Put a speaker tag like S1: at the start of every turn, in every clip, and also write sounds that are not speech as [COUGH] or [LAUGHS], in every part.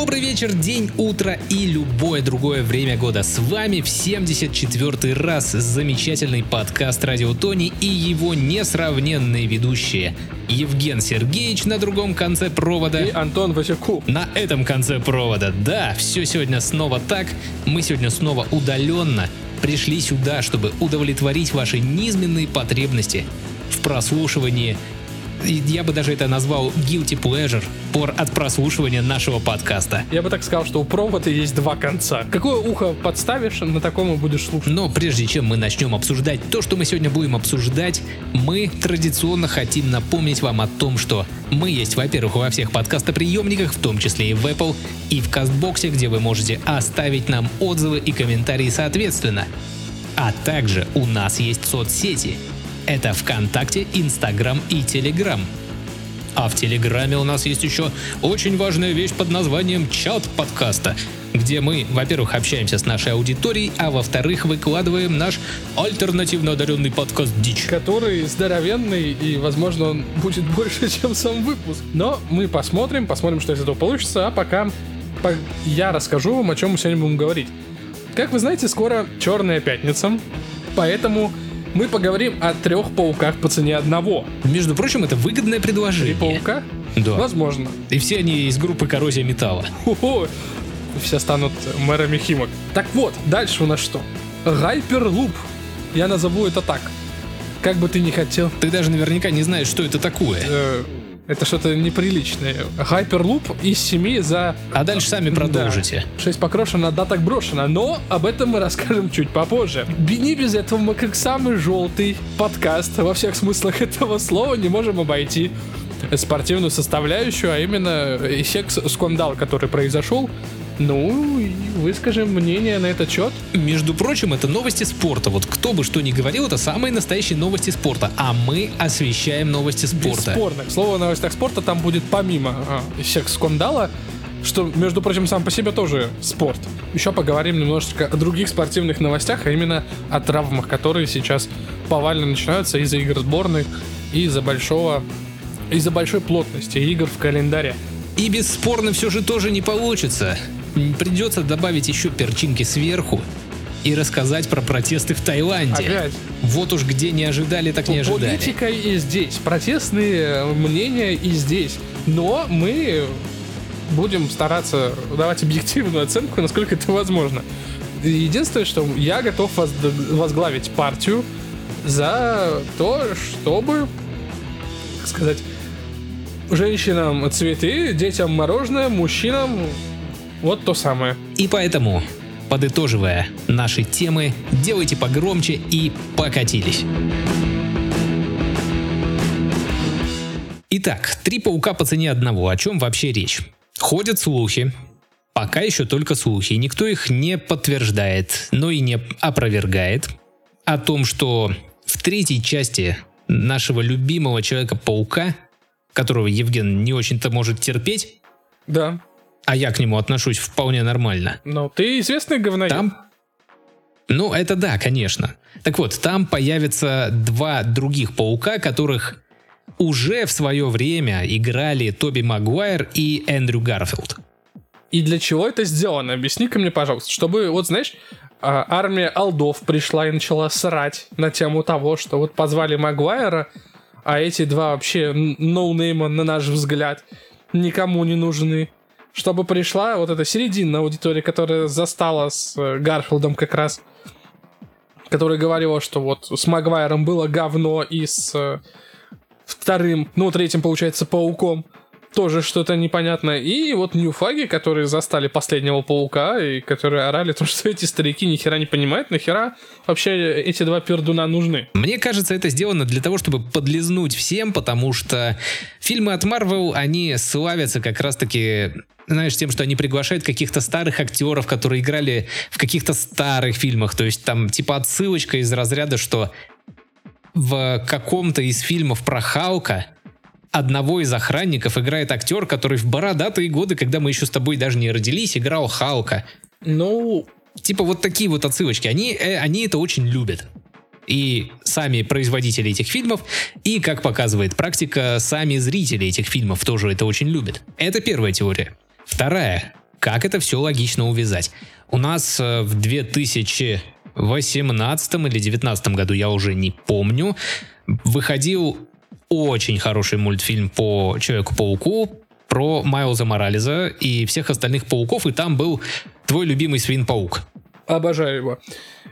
S1: Добрый вечер, день, утро и любое другое время года. С вами в 74 раз замечательный подкаст Радио Тони и его несравненные ведущие. Евген Сергеевич на другом конце провода.
S2: И Антон Васюков.
S1: На этом конце провода. Да, все сегодня снова так. Мы сегодня снова удаленно пришли сюда, чтобы удовлетворить ваши низменные потребности в прослушивании я бы даже это назвал guilty pleasure пор от прослушивания нашего подкаста.
S2: Я бы так сказал, что у провода есть два конца. Какое ухо подставишь, на таком и будешь слушать.
S1: Но прежде чем мы начнем обсуждать то, что мы сегодня будем обсуждать, мы традиционно хотим напомнить вам о том, что мы есть, во-первых, во всех подкастоприемниках, в том числе и в Apple, и в Кастбоксе, где вы можете оставить нам отзывы и комментарии соответственно. А также у нас есть соцсети – это ВКонтакте, Инстаграм и Телеграм. А в Телеграме у нас есть еще очень важная вещь под названием чат подкаста, где мы, во-первых, общаемся с нашей аудиторией, а во-вторых, выкладываем наш альтернативно одаренный подкаст «Дичь».
S2: Который здоровенный, и, возможно, он будет больше, чем сам выпуск. Но мы посмотрим, посмотрим, что из этого получится, а пока я расскажу вам, о чем мы сегодня будем говорить. Как вы знаете, скоро Черная Пятница, поэтому мы поговорим о трех пауках по цене одного.
S1: Между прочим, это выгодное предложение.
S2: Три паука?
S1: Да.
S2: Возможно.
S1: И все они из группы коррозия металла.
S2: Хо-хо. Все станут мэрами Химок. Так вот, дальше у нас что? Гайперлуп. Я назову это так. Как бы ты ни хотел.
S1: Ты даже наверняка не знаешь, что это такое.
S2: Э, это что-то неприличное. Хайперлуп из 7 за...
S1: А дальше сами продолжите.
S2: Да. 6 покрошено, да так брошено. Но об этом мы расскажем чуть попозже. Не без этого мы как самый желтый подкаст во всех смыслах [LAUGHS] этого слова не можем обойти спортивную составляющую, а именно секс-скандал, который произошел ну, выскажем мнение на этот счет.
S1: Между прочим, это новости спорта. Вот кто бы что ни говорил, это самые настоящие новости спорта. А мы освещаем новости спорта.
S2: Бесспорно. К слову о новостях спорта там будет помимо а, секс-скандала, что, между прочим, сам по себе тоже спорт. Еще поговорим немножечко о других спортивных новостях, а именно о травмах, которые сейчас повально начинаются из-за игр сборной и из-за большого из-за большой плотности игр в календаре.
S1: И бесспорно все же тоже не получится. Придется добавить еще перчинки сверху и рассказать про протесты в Таиланде.
S2: Опять.
S1: Вот уж где не ожидали, так не ожидали.
S2: Политика и здесь, протестные мнения и здесь. Но мы будем стараться давать объективную оценку, насколько это возможно. Единственное, что я готов возглавить партию за то, чтобы, как сказать, женщинам цветы, детям мороженое, мужчинам вот то самое.
S1: И поэтому, подытоживая наши темы, делайте погромче и покатились. Итак, три паука по цене одного. О чем вообще речь? Ходят слухи, пока еще только слухи, никто их не подтверждает, но и не опровергает, о том, что в третьей части нашего любимого Человека-паука, которого Евген не очень-то может терпеть,
S2: да
S1: а я к нему отношусь вполне нормально.
S2: Ну, ты известный говноед.
S1: Там ну, это да, конечно. Так вот, там появятся два других паука, которых уже в свое время играли Тоби Магуайр и Эндрю Гарфилд.
S2: И для чего это сделано? Объясни-ка мне, пожалуйста. Чтобы, вот знаешь, а, армия олдов пришла и начала срать на тему того, что вот позвали Магуайра, а эти два вообще ноунейма, на наш взгляд, никому не нужны чтобы пришла вот эта серединная аудитория, которая застала с э, Гарфилдом как раз, которая говорила, что вот с Магуайром было говно и с э, вторым, ну, третьим, получается, Пауком тоже что-то непонятное. И вот ньюфаги, которые застали последнего паука, и которые орали, то, что эти старики ни хера не понимают, нахера вообще эти два пердуна нужны.
S1: Мне кажется, это сделано для того, чтобы подлизнуть всем, потому что фильмы от Marvel, они славятся как раз-таки знаешь, тем, что они приглашают каких-то старых актеров, которые играли в каких-то старых фильмах. То есть там типа отсылочка из разряда, что в каком-то из фильмов про Халка одного из охранников играет актер, который в бородатые годы, когда мы еще с тобой даже не родились, играл Халка.
S2: Ну,
S1: типа вот такие вот отсылочки. Они, э, они это очень любят. И сами производители этих фильмов, и, как показывает практика, сами зрители этих фильмов тоже это очень любят. Это первая теория. Вторая. как это все логично увязать. У нас э, в 2018 или 2019 году, я уже не помню, выходил очень хороший мультфильм по Человеку-пауку про Майлза Морализа и всех остальных пауков, и там был твой любимый свин-паук.
S2: Обожаю его.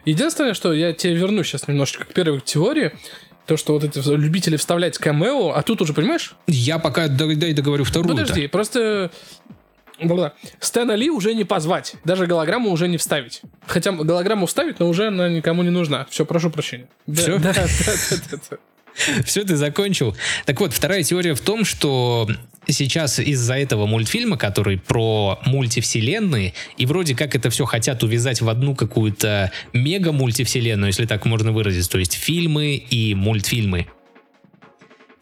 S2: Единственное, что я тебе верну сейчас немножечко к первой теории, то, что вот эти любители вставлять камео, а тут уже, понимаешь?
S1: Я пока дай, дай договорю вторую.
S2: Подожди, просто Бла. Стэна Ли уже не позвать. Даже голограмму уже не вставить. Хотя голограмму вставить, но уже она никому не нужна. Все, прошу прощения.
S1: Все?
S2: Да, да, да, да, да. [LAUGHS]
S1: Все, ты закончил. Так вот, вторая теория в том, что сейчас из-за этого мультфильма, который про мультивселенные, и вроде как это все хотят увязать в одну какую-то мега-мультивселенную, если так можно выразить, то есть фильмы и мультфильмы.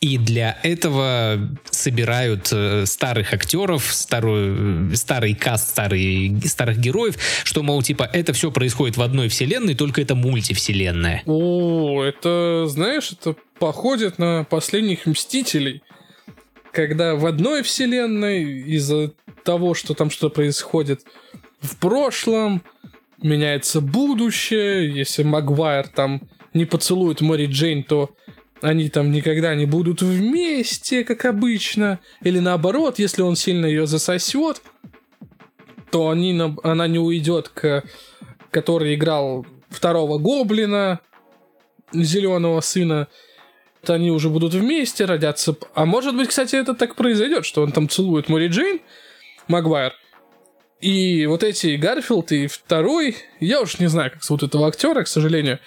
S1: И для этого собирают э, старых актеров, старую, старый каст старый, старых героев, что, мол, типа, это все происходит в одной вселенной, только это мультивселенная.
S2: О, это, знаешь, это походит на последних Мстителей, когда в одной вселенной из-за того, что там что-то происходит в прошлом, меняется будущее, если Магуайр там не поцелует Мэри Джейн, то они там никогда не будут вместе, как обычно. Или наоборот, если он сильно ее засосет, то они, она не уйдет к который играл второго гоблина, зеленого сына, они уже будут вместе родятся. А может быть, кстати, это так произойдет, что он там целует Мэри Джейн, Магуайр, и вот эти Гарфилд и второй, я уж не знаю, как зовут этого актера, к сожалению,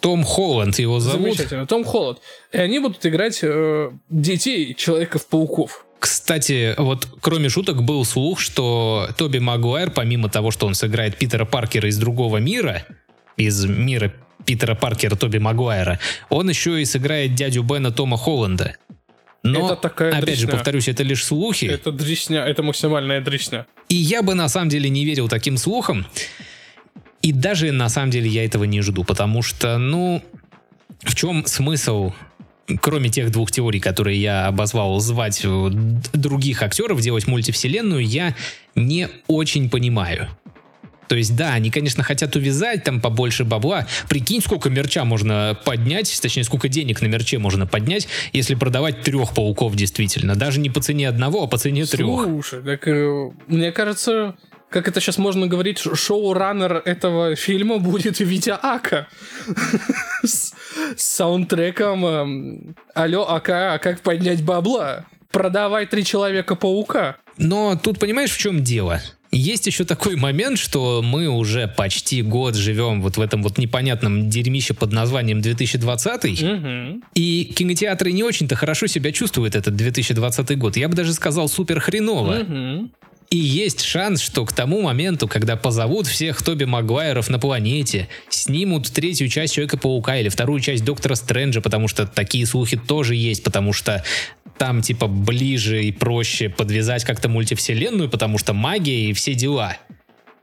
S1: том Холланд его зовут.
S2: Замечательно, Том Холланд. И они будут играть э, детей Человеков-пауков.
S1: Кстати, вот кроме шуток был слух, что Тоби Магуайр, помимо того, что он сыграет Питера Паркера из другого мира, из мира Питера Паркера Тоби Магуайра, он еще и сыграет дядю Бена Тома Холланда. Но,
S2: это такая
S1: опять
S2: дресня.
S1: же, повторюсь, это лишь слухи.
S2: Это дресня, это максимальная дресня.
S1: И я бы на самом деле не верил таким слухам. И даже на самом деле я этого не жду, потому что, ну, в чем смысл кроме тех двух теорий, которые я обозвал, звать э, других актеров, делать мультивселенную, я не очень понимаю. То есть, да, они, конечно, хотят увязать там побольше бабла. Прикинь, сколько мерча можно поднять, точнее, сколько денег на мерче можно поднять, если продавать трех пауков действительно. Даже не по цене одного, а по цене трех.
S2: Слушай, так э, мне кажется, как это сейчас можно говорить, шоураннер этого фильма будет Витя Ака. [LAUGHS] С саундтреком эм, «Алло, Ака, а как поднять бабла?» Продавай три Человека-паука.
S1: Но тут понимаешь, в чем дело? Есть еще такой момент, что мы уже почти год живем вот в этом вот непонятном дерьмище под названием 2020,
S2: Угу.
S1: и кинотеатры не очень-то хорошо себя чувствуют этот 2020 год. Я бы даже сказал супер хреново.
S2: Угу.
S1: И есть шанс, что к тому моменту, когда позовут всех Тоби Магуайров на планете, снимут третью часть Человека-паука или вторую часть Доктора Стрэнджа, потому что такие слухи тоже есть, потому что там типа ближе и проще подвязать как-то мультивселенную, потому что магия и все дела.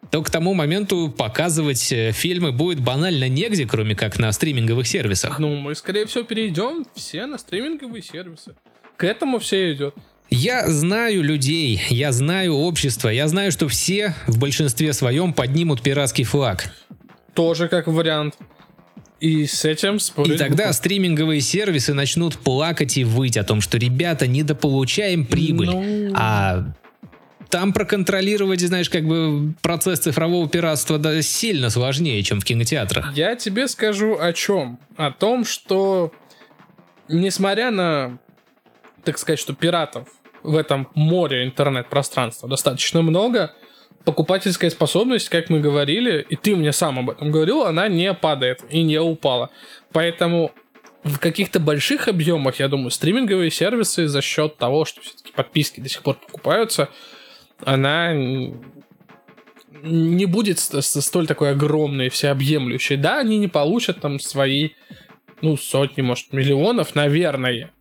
S1: То к тому моменту показывать э, фильмы будет банально негде, кроме как на стриминговых сервисах.
S2: Ну, мы, скорее всего, перейдем все на стриминговые сервисы. К этому все идет.
S1: Я знаю людей, я знаю общество, я знаю, что все в большинстве своем поднимут пиратский флаг.
S2: Тоже как вариант. И с этим спорить...
S1: И тогда стриминговые сервисы начнут плакать и выть о том, что ребята недополучаем прибыль,
S2: Ну.
S1: а там проконтролировать, знаешь, как бы процесс цифрового пиратства да, сильно сложнее, чем в кинотеатрах.
S2: Я тебе скажу о чем? О том, что несмотря на, так сказать, что пиратов в этом море интернет-пространства достаточно много, покупательская способность, как мы говорили, и ты мне сам об этом говорил, она не падает и не упала. Поэтому в каких-то больших объемах, я думаю, стриминговые сервисы за счет того, что все-таки подписки до сих пор покупаются, она не будет ст- ст- столь такой огромной, всеобъемлющей. Да, они не получат там свои, ну, сотни, может, миллионов, наверное.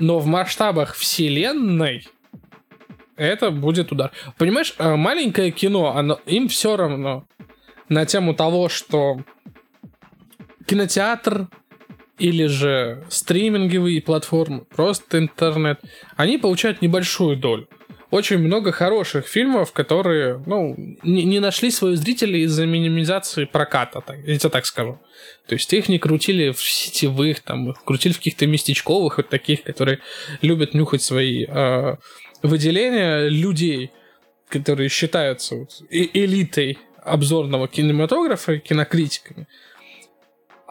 S2: Но в масштабах вселенной это будет удар. Понимаешь, э, маленькое кино, оно, им все равно на тему того, что кинотеатр или же стриминговые платформы, просто интернет, они получают небольшую долю. очень много хороших фильмов, которые, ну, не, не нашли своих зрителей из-за минимизации проката, так, я тебе так скажу. То есть их не крутили в сетевых, там, крутили в каких-то местечковых, вот таких, которые любят нюхать свои э, выделения людей, которые считаются вот, элитой обзорного кинематографа, кинокритиками.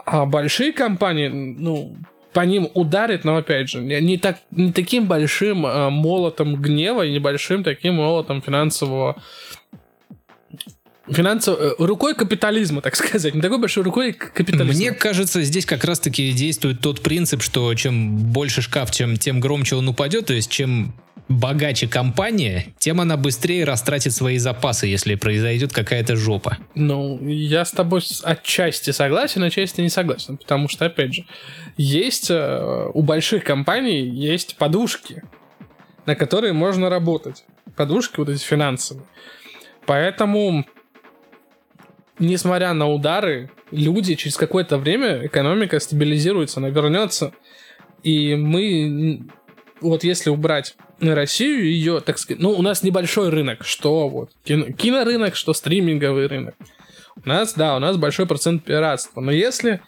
S2: А большие компании, ну, по ним ударит, но опять же, не, так, не таким большим э, молотом гнева и небольшим таким молотом финансового финансово... Э, рукой капитализма, так [LAUGHS] сказать. Не такой большой рукой капитализма.
S1: Мне кажется, здесь как раз-таки действует тот принцип, что чем больше шкаф, чем, тем громче он упадет. То есть, чем богаче компания, тем она быстрее растратит свои запасы, если произойдет какая-то жопа.
S2: Ну, я с тобой отчасти согласен, отчасти не согласен. Потому что, опять же, есть э, у больших компаний есть подушки, на которые можно работать. Подушки вот эти финансовые. Поэтому, несмотря на удары, люди через какое-то время, экономика стабилизируется, она вернется. И мы, вот если убрать Россию ее, так сказать, ну, у нас небольшой рынок, что вот кино, кинорынок, что стриминговый рынок. У нас, да, у нас большой процент пиратства. Но если,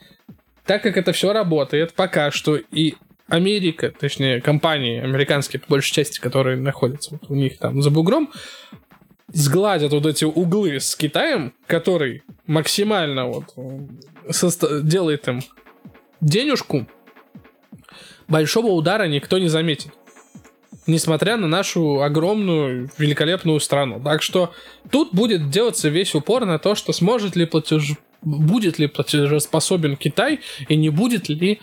S2: так как это все работает, пока что и Америка, точнее, компании американские, по большей части, которые находятся вот у них там за бугром, сгладят вот эти углы с Китаем, который максимально вот соста- делает им денежку, большого удара никто не заметит несмотря на нашу огромную, великолепную страну. Так что тут будет делаться весь упор на то, что сможет ли платеж... будет ли платежеспособен Китай и не будет ли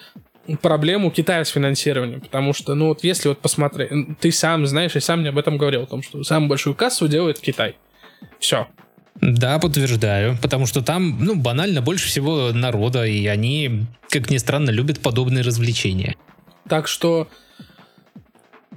S2: проблему Китая с финансированием, потому что, ну вот если вот посмотреть, ты сам знаешь и сам мне об этом говорил, о том, что самую большую кассу делает Китай. Все.
S1: Да, подтверждаю, потому что там, ну, банально больше всего народа, и они, как ни странно, любят подобные развлечения.
S2: Так что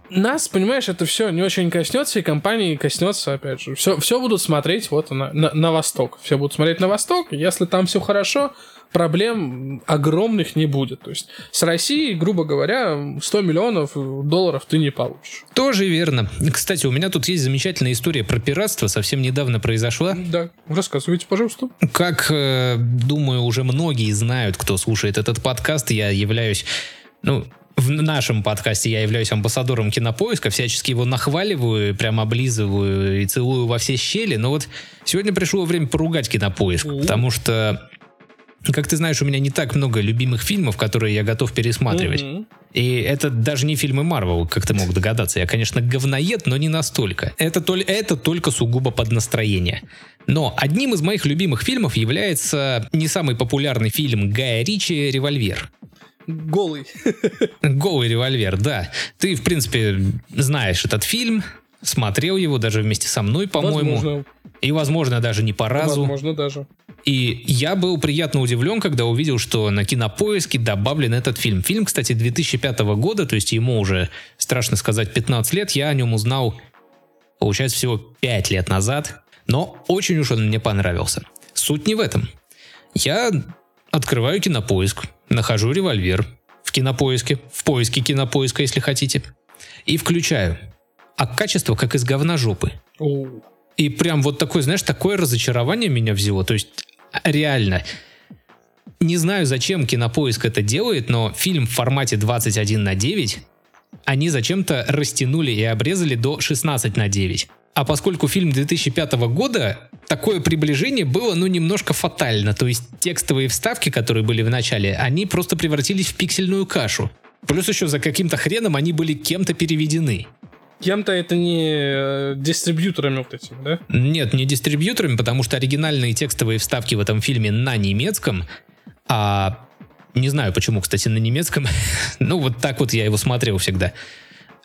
S2: нас, понимаешь, это все не очень коснется, и компании коснется, опять же. Все, все будут смотреть вот на, на, на восток. Все будут смотреть на восток. Если там все хорошо, проблем огромных не будет. То есть с Россией, грубо говоря, 100 миллионов долларов ты не получишь.
S1: Тоже верно. Кстати, у меня тут есть замечательная история про пиратство, совсем недавно произошла.
S2: Да, рассказывайте, пожалуйста.
S1: Как, э, думаю, уже многие знают, кто слушает этот подкаст, я являюсь ну, в нашем подкасте я являюсь амбассадором кинопоиска, всячески его нахваливаю, прям облизываю и целую во все щели. Но вот сегодня пришло время поругать кинопоиск, потому что, как ты знаешь, у меня не так много любимых фильмов, которые я готов пересматривать. Mm-hmm. И это даже не фильмы Марвел, как ты мог догадаться. Я, конечно, говноед, но не настолько. Это, толь, это только сугубо под настроение. Но одним из моих любимых фильмов является не самый популярный фильм Гая Ричи «Револьвер».
S2: Голый. [LAUGHS]
S1: Голый револьвер, да. Ты, в принципе, знаешь этот фильм, смотрел его даже вместе со мной, по-моему. Возможно. И, возможно, даже не по разу.
S2: Возможно, даже.
S1: И я был приятно удивлен, когда увидел, что на кинопоиске добавлен этот фильм. Фильм, кстати, 2005 года, то есть ему уже, страшно сказать, 15 лет. Я о нем узнал, получается, всего 5 лет назад. Но очень уж он мне понравился. Суть не в этом. Я открываю кинопоиск, нахожу револьвер в кинопоиске, в поиске кинопоиска, если хотите, и включаю. А качество как из говна жопы. И прям вот такое, знаешь, такое разочарование меня взяло. То есть реально, не знаю, зачем кинопоиск это делает, но фильм в формате 21 на 9 они зачем-то растянули и обрезали до 16 на 9. А поскольку фильм 2005 года, такое приближение было, ну, немножко фатально. То есть текстовые вставки, которые были в начале, они просто превратились в пиксельную кашу. Плюс еще за каким-то хреном они были кем-то переведены.
S2: Кем-то это не э, дистрибьюторами вот этими, да?
S1: Нет, не дистрибьюторами, потому что оригинальные текстовые вставки в этом фильме на немецком, а не знаю почему, кстати, на немецком. [LAUGHS] ну, вот так вот я его смотрел всегда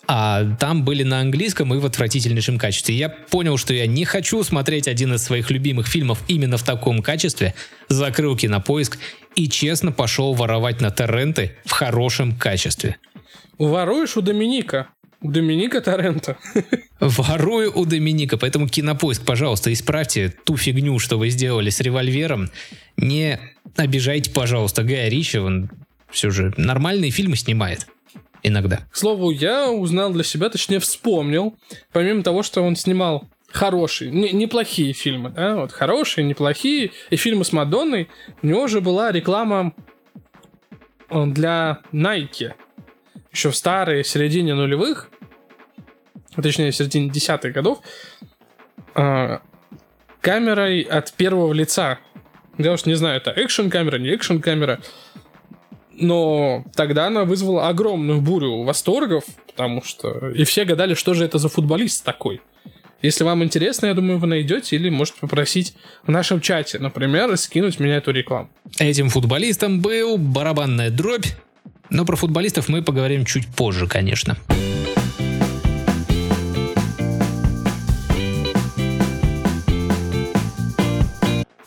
S1: а там были на английском и в отвратительнейшем качестве. Я понял, что я не хочу смотреть один из своих любимых фильмов именно в таком качестве, закрыл кинопоиск и честно пошел воровать на торренты в хорошем качестве.
S2: Воруешь у Доминика. Доминика Торрента. [LAUGHS]
S1: Ворую у Доминика, поэтому кинопоиск, пожалуйста, исправьте ту фигню, что вы сделали с револьвером. Не обижайте, пожалуйста, Гая Ричи, он все же нормальные фильмы снимает. иногда.
S2: К слову, я узнал для себя, точнее вспомнил, помимо того, что он снимал хорошие, не, неплохие фильмы, да, вот хорошие, неплохие, и фильмы с Мадонной, у него же была реклама э, для Nike, еще в старой середине нулевых, точнее, в середине десятых годов, э, камерой от первого лица. Я уж не знаю, это экшен камера, не экшен камера. Но тогда она вызвала огромную бурю восторгов, потому что... И все гадали, что же это за футболист такой. Если вам интересно, я думаю, вы найдете или можете попросить в нашем чате, например, скинуть меня эту рекламу.
S1: Этим футболистом был барабанная дробь. Но про футболистов мы поговорим чуть позже, конечно.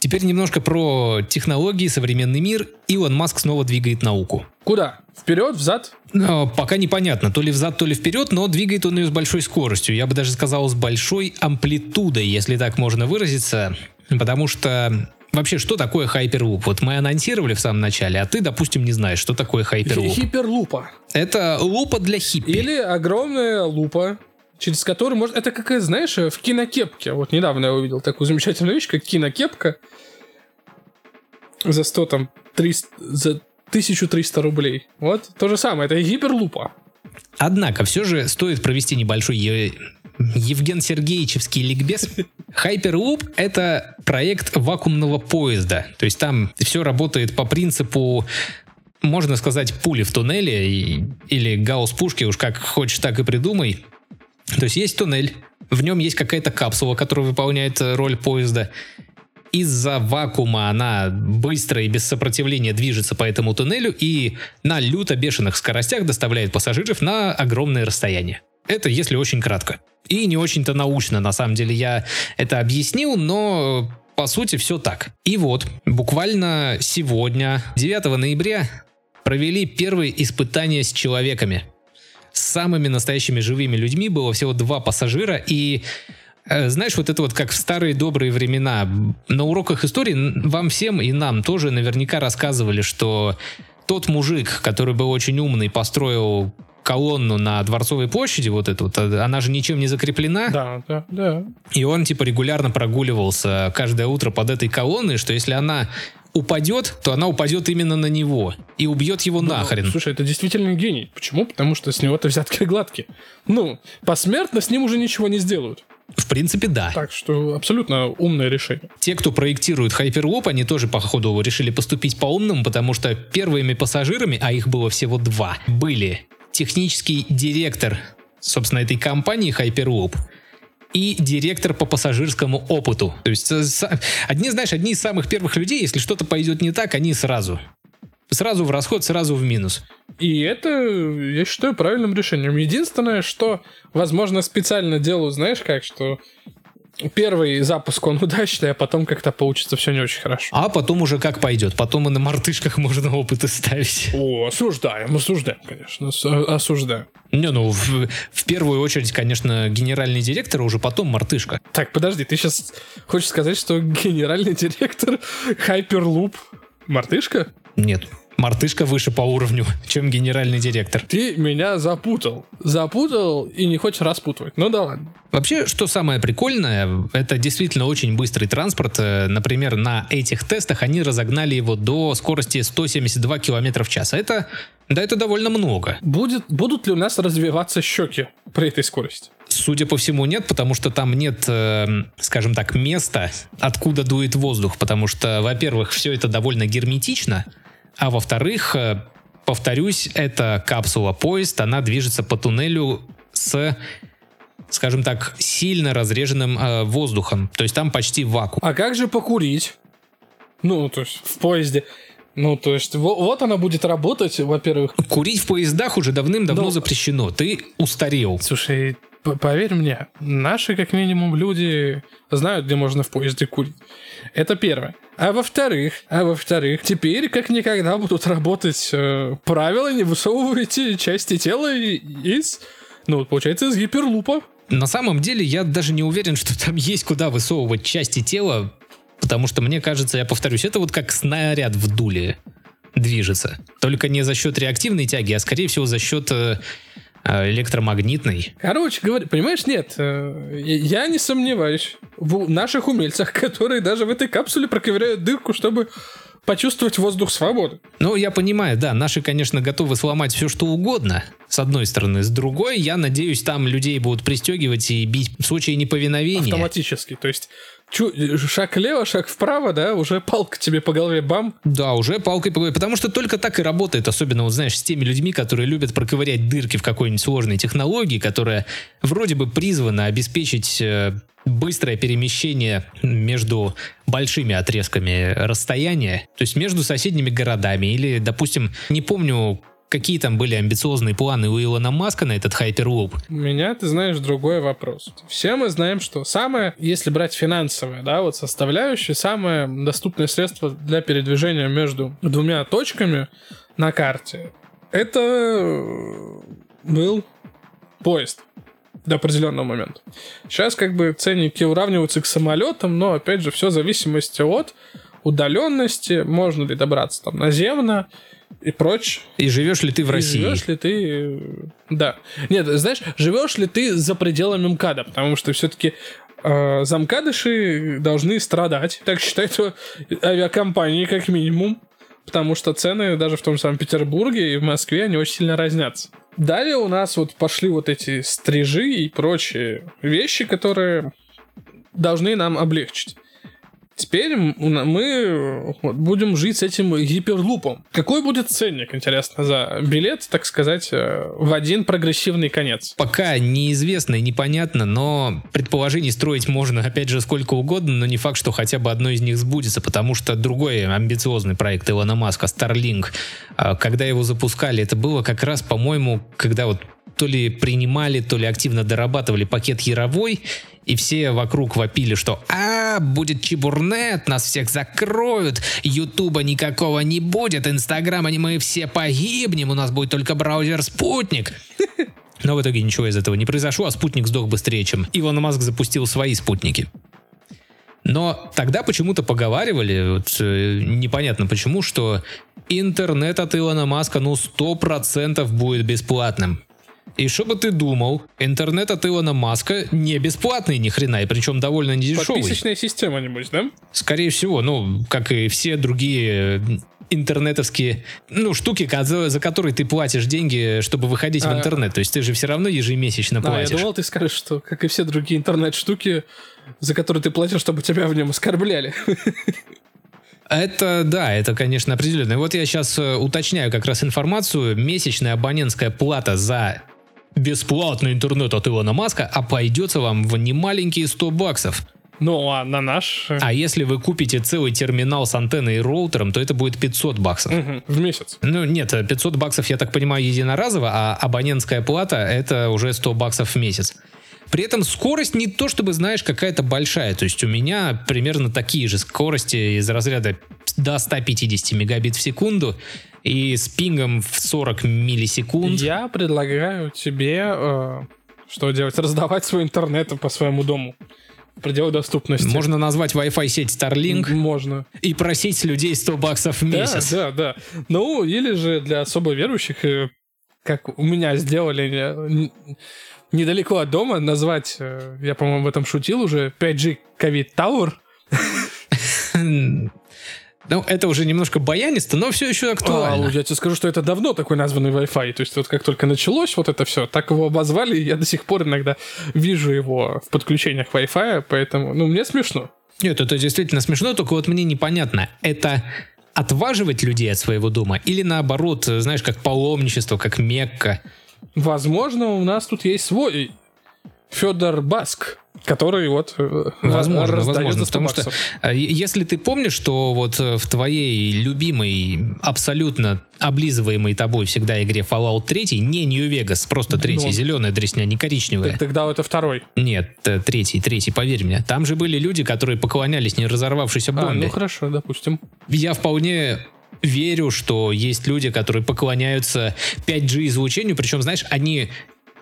S1: Теперь немножко про технологии, современный мир. Илон Маск снова двигает науку.
S2: Куда? Вперед, взад?
S1: Но пока непонятно, то ли взад, то ли вперед, но двигает он ее с большой скоростью. Я бы даже сказал, с большой амплитудой, если так можно выразиться. Потому что Вообще, что такое хайперлуп? Вот мы анонсировали в самом начале, а ты, допустим, не знаешь, что такое хайперлуп.
S2: Хиперлупа.
S1: Это лупа для хиппи.
S2: Или огромная лупа, через которую можно... Это как, знаешь, в кинокепке. Вот недавно я увидел такую замечательную вещь, как кинокепка за 100 там 300, за 1300 рублей. Вот то же самое, это гиперлупа.
S1: Однако, все же стоит провести небольшой е- Евген Сергеевичевский ликбез. [LAUGHS] Hyperloop — это проект вакуумного поезда. То есть там все работает по принципу можно сказать, пули в туннеле и, или гаусс-пушки, уж как хочешь, так и придумай. То есть есть туннель, в нем есть какая-то капсула, которая выполняет роль поезда. Из-за вакуума она быстро и без сопротивления движется по этому туннелю и на люто бешеных скоростях доставляет пассажиров на огромное расстояние. Это если очень кратко. И не очень-то научно, на самом деле, я это объяснил, но по сути все так. И вот, буквально сегодня, 9 ноября, провели первые испытания с человеками. С самыми настоящими живыми людьми было всего два пассажира, и э, знаешь, вот это вот как в старые добрые времена. На уроках истории вам всем и нам тоже наверняка рассказывали, что тот мужик, который был очень умный, построил колонну на Дворцовой площади, вот эту, вот, э, она же ничем не закреплена.
S2: Да, да, да.
S1: И он, типа, регулярно прогуливался каждое утро под этой колонной, что если она упадет, то она упадет именно на него и убьет его
S2: Ну,
S1: нахрен.
S2: Слушай, это действительно гений. Почему? Потому что с него-то взятки гладкие. Ну, посмертно с ним уже ничего не сделают.
S1: В принципе, да.
S2: Так что абсолютно умное решение.
S1: Те, кто проектирует Hyperloop, они тоже, походу, решили поступить по-умному, потому что первыми пассажирами, а их было всего два, были технический директор, собственно, этой компании Hyperloop и директор по пассажирскому опыту. То есть, э, одни, знаешь, одни из самых первых людей, если что-то пойдет не так, они сразу. Сразу в расход, сразу в минус.
S2: И это, я считаю, правильным решением. Единственное, что, возможно, специально делаю, знаешь как, что первый запуск, он [LAUGHS] удачный, а потом как-то получится все не очень хорошо.
S1: А потом уже как пойдет. Потом и на мартышках [LAUGHS] можно опыты ставить.
S2: О, осуждаем, осуждаем, конечно, осуждаем.
S1: Не, ну, в, в первую очередь, конечно, генеральный директор, а уже потом мартышка.
S2: Так, подожди, ты сейчас хочешь сказать, что [LAUGHS] генеральный директор Hyperloop мартышка?
S1: Нет, мартышка выше по уровню, чем генеральный директор.
S2: Ты меня запутал. Запутал и не хочешь распутывать. Ну да ладно.
S1: Вообще, что самое прикольное, это действительно очень быстрый транспорт. Э, Например, на этих тестах они разогнали его до скорости 172 км в час. А Это, да, это довольно много.
S2: Будет, будут ли у нас развиваться щеки при этой скорости?
S1: Судя по всему, нет, потому что там нет, э, скажем так, места, откуда дует воздух. Потому что, во-первых, все это довольно герметично, а во-вторых, э, повторюсь, это капсула-поезд, она движется по туннелю с, скажем так, сильно разреженным э, воздухом. То есть там почти вакуум.
S2: А как же покурить? Ну, то есть в поезде. Ну, то есть во- вот она будет работать, во-первых.
S1: Курить в поездах уже давным-давно
S2: Ну,
S1: запрещено. Ты устарел.
S2: Слушай, поверь мне, наши, как минимум, люди знают, где можно в поезде курить. Это первое. А во-вторых, а во-вторых, теперь как никогда будут работать э, правила, не высовывайте части тела из, ну, получается, из гиперлупа.
S1: На самом деле, я даже не уверен, что там есть куда высовывать части тела, потому что мне кажется, я повторюсь, это вот как снаряд в дуле. движется. Только не за счет реактивной тяги, а скорее всего за счет э, э, электромагнитной.
S2: Короче говоря, понимаешь, нет, э, я не сомневаюсь в наших умельцах, [LAUGHS] которые даже в этой капсуле проковыряют дырку, чтобы почувствовать воздух свободы.
S1: Ну, я понимаю, да, наши, конечно, готовы сломать все, что угодно, с одной стороны. С другой, я надеюсь, там людей будут пристегивать и бить в случае неповиновения.
S2: Автоматически, то есть чу- шаг влево, шаг вправо, да, уже палка тебе по голове, бам.
S1: Да, уже палкой по голове, потому что только так и работает, особенно, вот знаешь, с теми людьми, которые любят проковырять дырки в какой-нибудь сложной технологии, которая вроде бы призвана обеспечить э, быстрое перемещение между большими отрезками расстояния, то есть между соседними городами или, допустим, не помню, какие там были амбициозные планы у Илона Маска на этот Hyperloop.
S2: У меня, ты знаешь, другой вопрос. Все мы знаем, что самое, если брать финансовое, да, вот составляющее, самое доступное средство для передвижения между двумя точками на карте, это э, был поезд до определенного момента. Сейчас как бы ценники уравниваются к самолетам, но опять же все в зависимости от удаленности, можно ли добраться там наземно и прочь.
S1: И живешь ли ты в
S2: И
S1: России?
S2: Живешь ли ты... э, Да. Нет, знаешь, живешь ли ты за пределами МКАДа, потому что все-таки э, замкадыши должны страдать, так считают авиакомпании как минимум, потому что цены даже в том же самом Петербурге и в Москве, они очень сильно разнятся. Далее у нас вот пошли вот эти стрижи и прочие вещи, которые должны нам облегчить. Теперь мы будем жить с этим гиперлупом. Какой будет ценник, интересно, за билет, так сказать, э, в один прогрессивный конец?
S1: Пока неизвестно и непонятно, но предположений строить можно, опять же, сколько угодно, но не факт, что хотя бы одно из них сбудется, потому что другой амбициозный проект Илона Маска, Starlink, а, когда его запускали, это было как раз, по-моему, когда вот то ли принимали, то ли активно дорабатывали пакет Яровой, и все вокруг вопили, что «А, будет чебурнет, нас всех закроют, Ютуба никакого не будет, Инстаграма мы все погибнем, у нас будет только браузер Спутник». [LAUGHS] Но в итоге ничего из этого не произошло, а спутник сдох быстрее, чем Илон Маск запустил свои спутники. Но тогда почему-то поговаривали, вот, э, непонятно почему, что интернет от Илона Маска ну 100% будет бесплатным. И что бы ты думал, интернет от Илона Маска не бесплатный ни хрена, и причем довольно недешевый.
S2: Подписочная система, небось, да?
S1: Скорее всего, ну, как и все другие э, интернетовские, ну, штуки, за которые ты платишь деньги, чтобы выходить в
S2: А.
S1: интернет. То есть ты же все равно ежемесячно
S2: А, я
S1: платишь.
S2: думал, ты скажешь, что, как и все другие интернет-штуки, за которые ты платишь, чтобы тебя в нем оскорбляли.
S1: Это, да, это, конечно, определенно. И вот я сейчас уточняю как раз информацию. Месячная абонентская плата за бесплатный интернет от Илона Маска обойдется вам в немаленькие 100 баксов.
S2: Ну, а на наш...
S1: А если вы купите целый терминал с антенной и роутером, то это будет 500 баксов.
S2: мгм, в месяц.
S1: Ну, нет, 500 баксов, я так понимаю, единоразово, а абонентская плата — это уже 100 баксов в месяц. При этом скорость не то, чтобы, знаешь, какая-то большая. То есть у меня примерно такие же скорости из разряда до 150 мегабит в секунду и с пингом в 40 миллисекунд.
S2: Я предлагаю тебе э, что делать? Раздавать свой интернет по своему дому. В пределах доступности.
S1: Можно назвать Wi-Fi сеть Starlink
S2: Можно.
S1: и просить людей 100 баксов в месяц.
S2: Да, да, да. Ну, или же для особо верующих, э, как у меня сделали э, недалеко от дома, назвать, э, я, по-моему, в этом шутил уже, 5G COVID Tower. [LAUGHS]
S1: Ну, это уже немножко баянисто, но все еще актуально.
S2: А, я тебе скажу, что это давно такой названный Wi-Fi. То есть вот как только началось вот это все, так его обозвали, и я до сих пор иногда вижу его в подключениях Wi-Fi, поэтому, ну, мне смешно.
S1: Нет, это действительно смешно, только вот мне непонятно, это отваживать людей от своего дома или наоборот, знаешь, как паломничество, как Мекка.
S2: Возможно, у нас тут есть свой Федор Баск, который вот э,
S1: Возможно, возможно,
S2: за 100
S1: потому что э, если ты помнишь, что вот э, в твоей любимой, абсолютно облизываемой тобой всегда игре Fallout 3, не Нью-Вегас, просто третий,
S2: Ну.
S1: зеленая дресня, не коричневая.
S2: Тогда это второй.
S1: Нет, третий, третий, поверь мне. Там же были люди, которые поклонялись не разорвавшейся
S2: А,
S1: бомбе.
S2: ну хорошо, допустим.
S1: Я вполне верю, что есть люди, которые поклоняются 5G излучению, причем, знаешь, они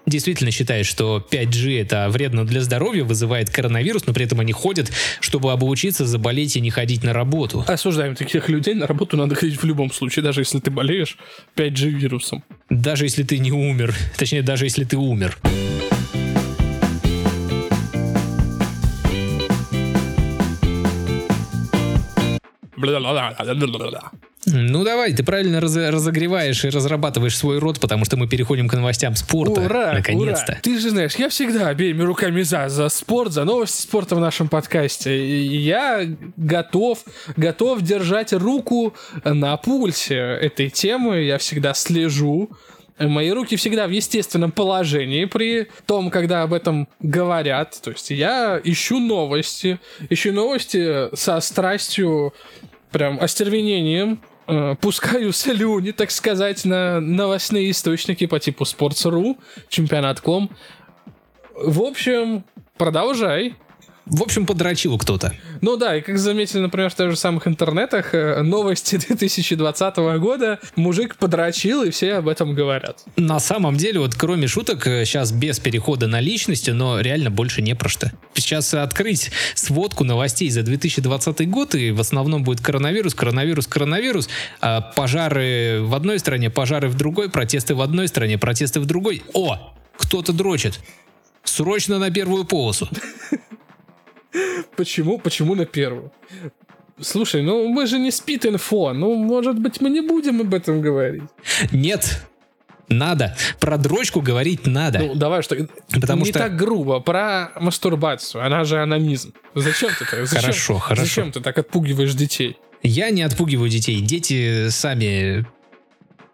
S1: действительно считает, что 5G это вредно для здоровья, вызывает коронавирус, но при этом они ходят, чтобы обучиться, заболеть и не ходить на работу.
S2: Осуждаем таких людей, на работу надо ходить в любом случае, даже если ты болеешь 5G вирусом.
S1: Даже если ты не умер. Точнее, даже если ты умер. Ну давай, ты правильно раз- разогреваешь и разрабатываешь свой рот, потому что мы переходим к новостям спорта.
S2: Ура,
S1: наконец-то.
S2: ура. Ты же знаешь, я всегда обеими руками за, за спорт, за новости спорта в нашем подкасте. И я готов, готов держать руку на пульсе этой темы. Я всегда слежу. Мои руки всегда в естественном положении при том, когда об этом говорят. То есть я ищу новости, ищу новости со страстью, прям остервенением, пускаю слюни, так сказать, на новостные источники по типу Sports.ru, Чемпионат.ком. В общем, продолжай.
S1: В общем, подрочил кто-то.
S2: Ну да, и как заметили, например, в тех же самых интернетах, э, новости [LAUGHS] 2020 года, мужик подрочил, и все об этом говорят.
S1: На самом деле, вот кроме шуток, сейчас без перехода на личности, но реально больше не про что. Сейчас открыть сводку новостей за 2020 год, и в основном будет коронавирус, коронавирус, коронавирус, а пожары в одной стране, пожары в другой, протесты в одной стране, протесты в другой. О, кто-то дрочит. Срочно на первую полосу.
S2: Почему? Почему на первую? Слушай, ну мы же не спит-инфо, ну, может быть, мы не будем об этом говорить.
S1: Нет, надо. Про дрочку говорить надо.
S2: Ну, давай, что...
S1: Потому
S2: не
S1: что-
S2: так грубо, про мастурбацию, она же анонизм. Зачем ты так? Зачем,
S1: Хорошо, хорошо.
S2: Зачем ты так отпугиваешь детей?
S1: Я не отпугиваю детей. Дети сами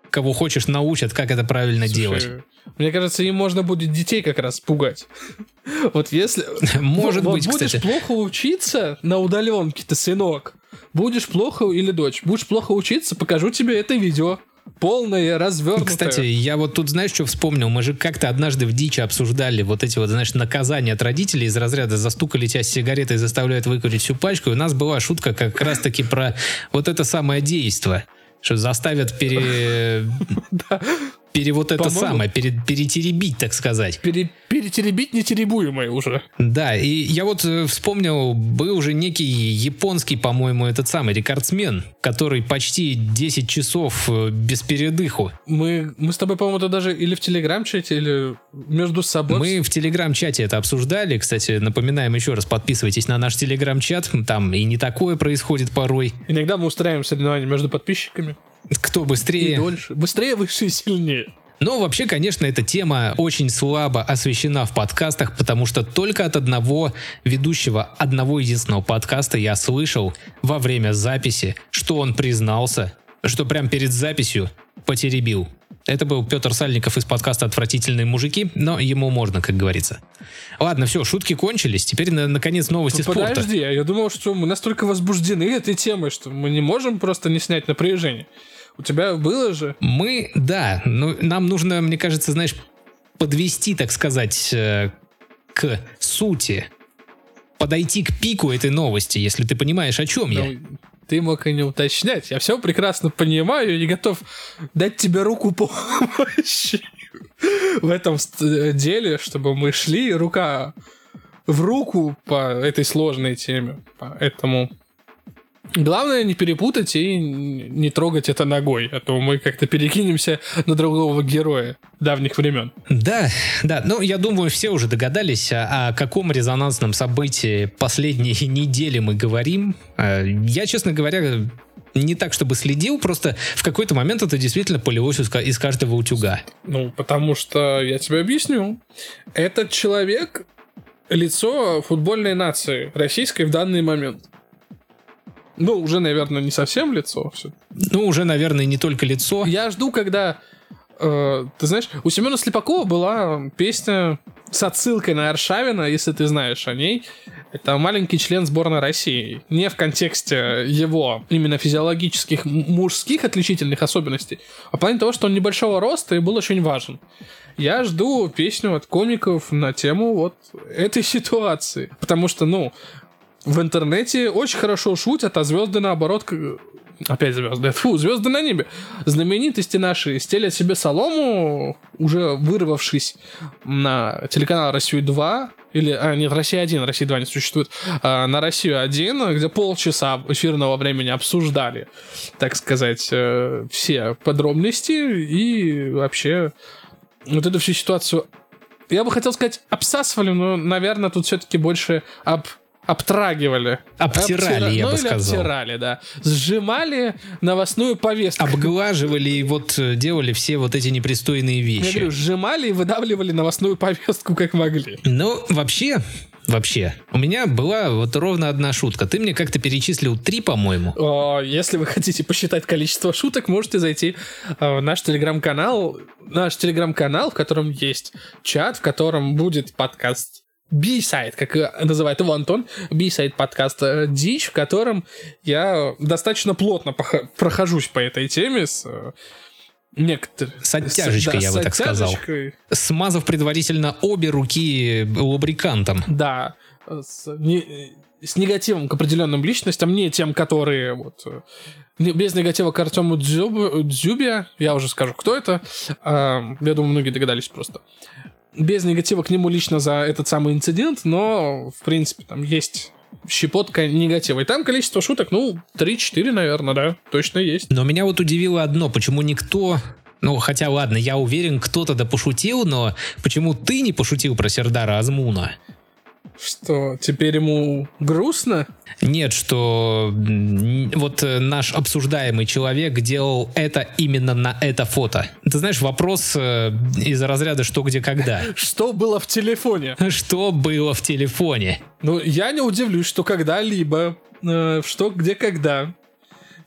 S1: кого хочешь научат, как это правильно
S2: Слушай,
S1: делать.
S2: Мне кажется, им можно будет детей как раз пугать. Вот если...
S1: Может быть,
S2: будешь
S1: кстати.
S2: плохо учиться на удаленке, ты сынок. Будешь плохо, или дочь, будешь плохо учиться, покажу тебе это видео. Полное, развернутое.
S1: Кстати, я вот тут, знаешь, что вспомнил? Мы же как-то однажды в дичи обсуждали вот эти вот, знаешь, наказания от родителей из разряда застукали тебя с сигаретой и заставляют выкурить всю пачку. И у нас была шутка как раз-таки про вот это самое действо. Что заставят пере... [LAUGHS] пере вот это самое, пере- перетеребить, так сказать.
S2: Пере- перетеребить нетеребуемое уже.
S1: Да, и я вот э, вспомнил, был уже некий японский, по-моему, этот самый рекордсмен, который почти 10 часов э, без передыху.
S2: Мы, мы с тобой, по-моему, это даже или в телеграм-чате, или между собой.
S1: Мы в телеграм-чате это обсуждали. Кстати, напоминаем еще раз, подписывайтесь на наш телеграм-чат. Там и не такое происходит порой.
S2: Иногда мы устраиваем соревнования между подписчиками.
S1: Кто
S2: И
S1: быстрее.
S2: дольше. Быстрее, выше и сильнее.
S1: Но вообще, конечно, эта тема очень слабо освещена в подкастах, потому что только от одного ведущего одного единственного подкаста я слышал во время записи, что он признался, что прям перед записью потеребил. Это был Петр Сальников из подкаста «Отвратительные мужики», но ему можно, как говорится. Ладно, все, шутки кончились. Теперь, на- наконец, новости спорта.
S2: Подожди, а я думал, что мы настолько возбуждены этой темой, что мы не можем просто не снять напряжение. У тебя было же...
S1: Мы, да, ну, нам нужно, мне кажется, знаешь, подвести, так сказать, э, к сути, подойти к пику этой новости, если ты понимаешь, о чем я.
S2: Ну, ты мог и не уточнять. Я все прекрасно понимаю и готов дать тебе руку [LAUGHS] помощи в этом ст- деле, чтобы мы шли рука в руку по этой сложной теме. Поэтому главное не перепутать и не трогать это ногой, а то мы как-то перекинемся на другого героя давних времен.
S1: Да, да, ну я думаю, все уже догадались, о, о каком резонансном событии последней [LAUGHS] недели мы говорим. Э, Я, честно говоря, не так, чтобы следил, просто в какой-то момент это действительно полилось из каждого утюга.
S2: Ну, потому что я тебе объясню. Этот человек лицо футбольной нации российской в данный момент. Ну, уже, наверное, не совсем лицо. всё.
S1: Ну, уже, наверное, не только лицо.
S2: Я жду, когда... э, ты знаешь, у Семена Слепакова была песня с отсылкой на Аршавина, если ты знаешь о ней. Это маленький член сборной России. Не в контексте его именно физиологических мужских отличительных особенностей, а в плане того, что он небольшого роста и был очень важен. Я жду песню от комиков на тему вот этой ситуации. Потому что, ну, в интернете очень хорошо шутят, а звезды, наоборот, опять звезды, фу, звезды на небе. Знаменитости наши стелят себе солому, уже вырвавшись на телеканал «Россию-2», или, а, нет, «Россия-1», «Россия-2» не существует, а, на «Россию-1», где полчаса эфирного времени обсуждали, так сказать, э, все подробности и вообще вот эту всю ситуацию я бы хотел сказать, обсасывали, но, наверное, тут все-таки больше об обтрагивали.
S1: Обтирали, Обтира... я ну, бы сказал.
S2: обтирали, да. Сжимали новостную повестку.
S1: Обглаживали и вот э, делали все вот эти непристойные вещи. Я говорю,
S2: сжимали и выдавливали новостную повестку как могли.
S1: Ну, вообще, вообще. У меня была вот ровно одна шутка. Ты мне как-то перечислил три, по-моему.
S2: О, если вы хотите посчитать количество шуток, можете зайти э, в наш телеграм-канал. Наш телеграм-канал, в котором есть чат, в котором будет подкаст B-сайт, как называет его Антон, B-сайт подкаста «Дичь», в котором я достаточно плотно прохожусь по этой теме с э, некоторые...
S1: С оттяжечкой, да, я бы так сказал. Смазав предварительно обе руки лубрикантом.
S2: Да, с, не, с негативом к определенным личностям, не тем, которые вот без негатива к Артему Дзюб, Дзюбе, я уже скажу, кто это. А, я думаю, многие догадались просто. Без негатива к нему лично за этот самый инцидент, но, в принципе, там есть щепотка негатива. И там количество шуток, ну, 3-4, наверное, да, точно есть.
S1: Но меня вот удивило одно, почему никто ну, хотя ладно, я уверен, кто-то да пошутил, но почему ты не пошутил про Сердара Азмуна?
S2: Что, теперь ему грустно?
S1: Нет, что вот э, наш обсуждаемый человек делал это именно на это фото. Ты знаешь, вопрос э, из разряда «что, где, когда». [LAUGHS]
S2: Что было в телефоне?
S1: Что было в телефоне?
S2: Ну, я не удивлюсь, что когда-либо, э, что, где, когда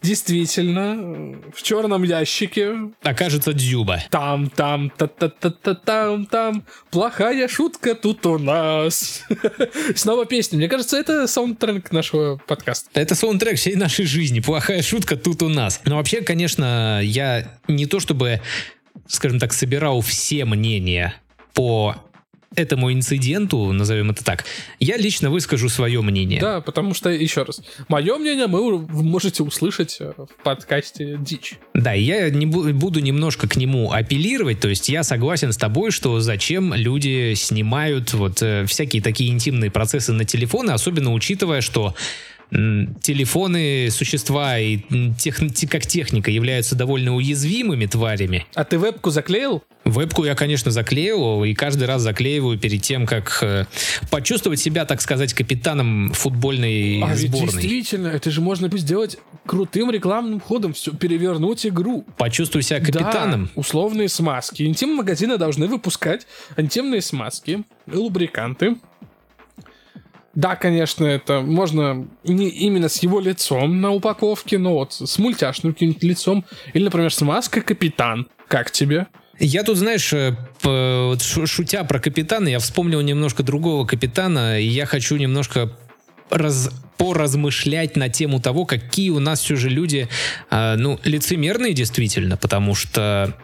S2: действительно в черном ящике
S1: окажется Дзюба.
S2: Там, там, та та та та там, там. Плохая шутка тут у нас. [LAUGHS] Снова песня. Мне кажется, это саундтрек нашего подкаста.
S1: Это саундтрек всей нашей жизни. Плохая шутка тут у нас. Но вообще, конечно, я не то чтобы, скажем так, собирал все мнения по этому инциденту, назовем это так, я лично выскажу свое мнение.
S2: Да, потому что, еще раз, мое мнение вы можете услышать э, в подкасте «Дичь».
S1: Да, я не буду немножко к нему апеллировать, то есть я согласен с тобой, что зачем люди снимают вот э, всякие такие интимные процессы на телефоны, особенно учитывая, что телефоны, существа и тех, как техника являются довольно уязвимыми тварями.
S2: А ты вебку заклеил?
S1: Вебку я, конечно, заклеивал, и каждый раз заклеиваю перед тем, как э, почувствовать себя, так сказать, капитаном футбольной а сборной.
S2: Действительно, это же можно сделать крутым рекламным ходом, все, перевернуть игру.
S1: Почувствуй себя капитаном.
S2: Да, условные смазки. Интим-магазины должны выпускать интимные смазки, лубриканты, да, конечно, это можно не именно с его лицом на упаковке, но вот с мультяшным каким-нибудь лицом. Или, например, с маской Капитан. Как тебе?
S1: Я тут, знаешь, э, шутя про капитана, я вспомнил немножко другого капитана, и я хочу немножко раз, поразмышлять на тему того, какие у нас все же люди, э, ну, лицемерные действительно, потому что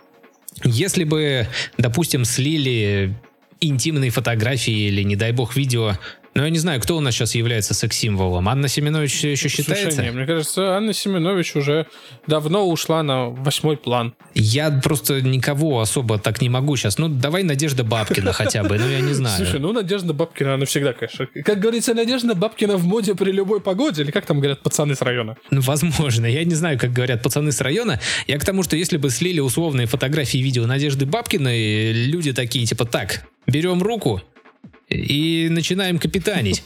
S1: если бы, допустим, слили интимные фотографии или, не дай бог, видео ну, я не знаю, кто у нас сейчас является секс-символом. Анна Семенович все еще считается? Слушай,
S2: не, мне кажется, Анна Семенович уже давно ушла на восьмой план.
S1: Я просто никого особо так не могу сейчас. Ну, давай Надежда Бабкина [LAUGHS] хотя бы, ну, я не знаю.
S2: Слушай, ну, Надежда Бабкина, она всегда, конечно. Как говорится, Надежда Бабкина в моде при любой погоде, или как там говорят пацаны с района?
S1: Ну, возможно. Я не знаю, как говорят пацаны с района. Я к тому, что если бы слили условные фотографии и видео Надежды Бабкиной, люди такие, типа, так, берем руку, и начинаем капитанить.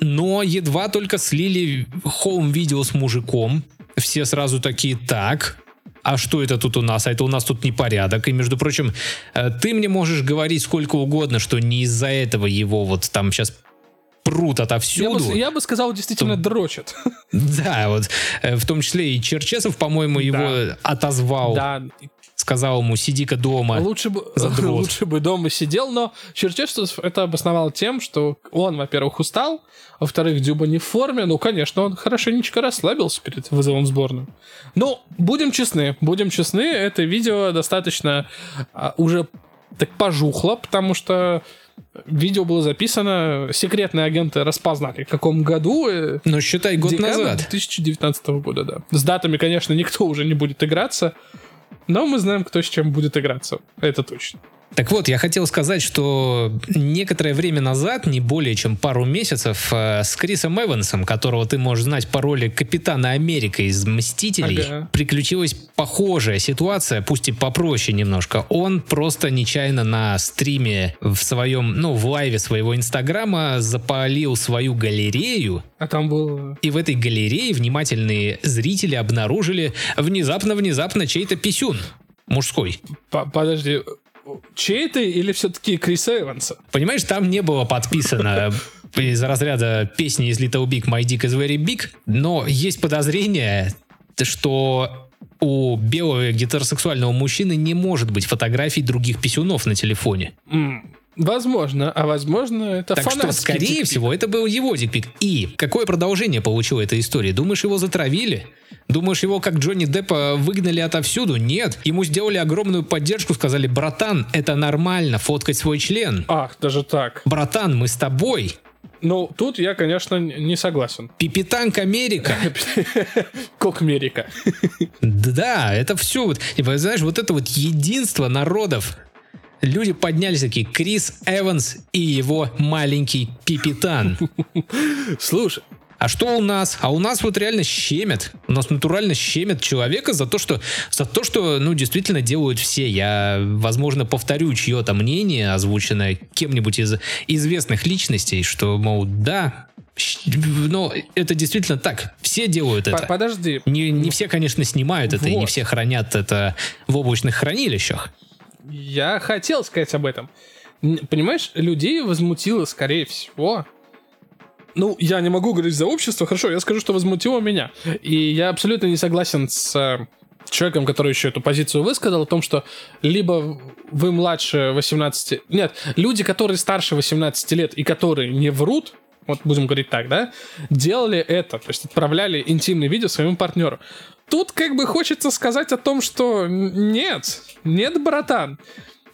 S1: Но едва только слили хоум-видео с мужиком, все сразу такие, так, а что это тут у нас? А это у нас тут непорядок. И, между прочим, э, ты мне можешь говорить сколько угодно, что не из-за этого его вот там сейчас прут отовсюду.
S2: Я бы, я бы сказал, действительно то, дрочат. [LAUGHS]
S1: Да, вот э, в том числе и Черчесов, по-моему, его да. отозвал. Да, сказал ему, сиди-ка дома.
S2: Лучше бы, [LAUGHS] лучше бы дома сидел, но Черчесов это обосновал тем, что он, во-первых, устал, во-вторых, Дюба не в форме, ну, конечно, он хорошенечко расслабился перед вызовом сборную. Ну, будем честны, будем честны, это видео достаточно а, уже так пожухло, потому что Видео было записано, секретные агенты распознали, в каком году. э,
S1: Но считай год
S2: декабрь
S1: назад.
S2: 2019 года, да. С датами, конечно, никто уже не будет играться, но мы знаем, кто с чем будет играться. Это точно.
S1: Так вот, я хотел сказать, что некоторое время назад, не более чем пару месяцев, э, с Крисом Эвансом, которого ты можешь знать по роли Капитана Америка из «Мстителей»,
S2: Ага.
S1: приключилась похожая ситуация, пусть и попроще немножко. Он просто нечаянно на стриме в своем, ну, в лайве своего Инстаграма запалил свою галерею,
S2: А там был...
S1: и в этой галерее внимательные зрители обнаружили внезапно-внезапно чей-то писюн. Мужской.
S2: По- Подожди, чей ты или все-таки Криса Эванса?
S1: Понимаешь, там не было подписано [LAUGHS] из разряда песни из Little Big My Dick is Very Big, но есть подозрение, что у белого гетеросексуального мужчины не может быть фотографий других писюнов на телефоне.
S2: Возможно, а возможно, это
S1: Так что, скорее
S2: дикпик.
S1: всего, это был его дикпик. И какое продолжение получила эта история? Думаешь, его затравили? Думаешь, его, как Джонни Деппа, выгнали отовсюду? Нет. Ему сделали огромную поддержку, сказали, братан, это нормально, фоткать свой член.
S2: Ах, даже так.
S1: Братан, мы с тобой.
S2: Ну, тут я, конечно, не согласен.
S1: Пипитанк Америка. [LAUGHS]
S2: Кок Америка. [LAUGHS]
S1: Да, это все вот, знаешь, вот это вот единство народов. Люди поднялись такие, Крис Эванс и его маленький Пипитан.
S2: Слушай,
S1: А что у нас? А у нас вот реально щемят. У нас натурально щемят человека за то, что, за то, что ну, действительно делают все. Я, возможно, повторю чье-то мнение, озвученное кем-нибудь из известных личностей, что, мол, да, но это действительно так. Все делают это.
S2: подожди.
S1: Не, не все, конечно, снимают это, и не
S2: Вот.
S1: все хранят это в облачных хранилищах.
S2: Я хотел сказать об этом. Понимаешь, людей возмутило, скорее всего. Ну, я не могу говорить за общество, хорошо, я скажу, что возмутило меня. И я абсолютно не согласен с э, человеком, который еще эту позицию высказал, о том, что либо вы младше 18... Нет, люди, которые старше 18 лет и которые не врут, вот будем говорить так, да, делали это, то есть отправляли интимные видео своему партнеру. Тут как бы хочется сказать о том, что нет, нет, братан,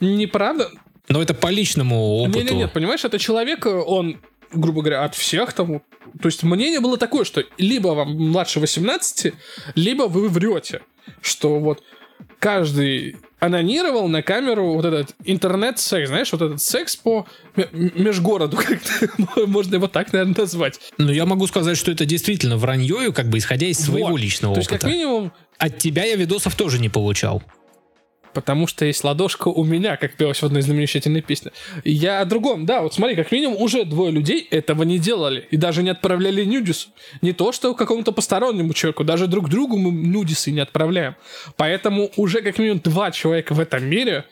S2: неправда.
S1: Но это по личному опыту.
S2: Не, не, нет, понимаешь, это человек, э, он, грубо говоря, от всех тому. То есть мнение было такое, что либо вам младше 18, либо вы врете, что вот каждый анонировал на камеру вот этот интернет-секс, знаешь, вот этот секс по межгороду, [LAUGHS] можно его так, наверное, назвать.
S1: Но я могу сказать, что это действительно вранье, как бы исходя из своего
S2: Вот.
S1: личного
S2: То есть, как минимум,
S1: От тебя я видосов тоже не получал.
S2: Потому что есть ладошка у меня, как пелось в одной замечательной песне. И Я о другом, да, вот смотри, как минимум уже двое людей этого не делали. И даже не отправляли нюдис. Не то, что какому-то постороннему человеку, даже друг другу мы нюдисы не отправляем. Поэтому уже как минимум два человека в этом мире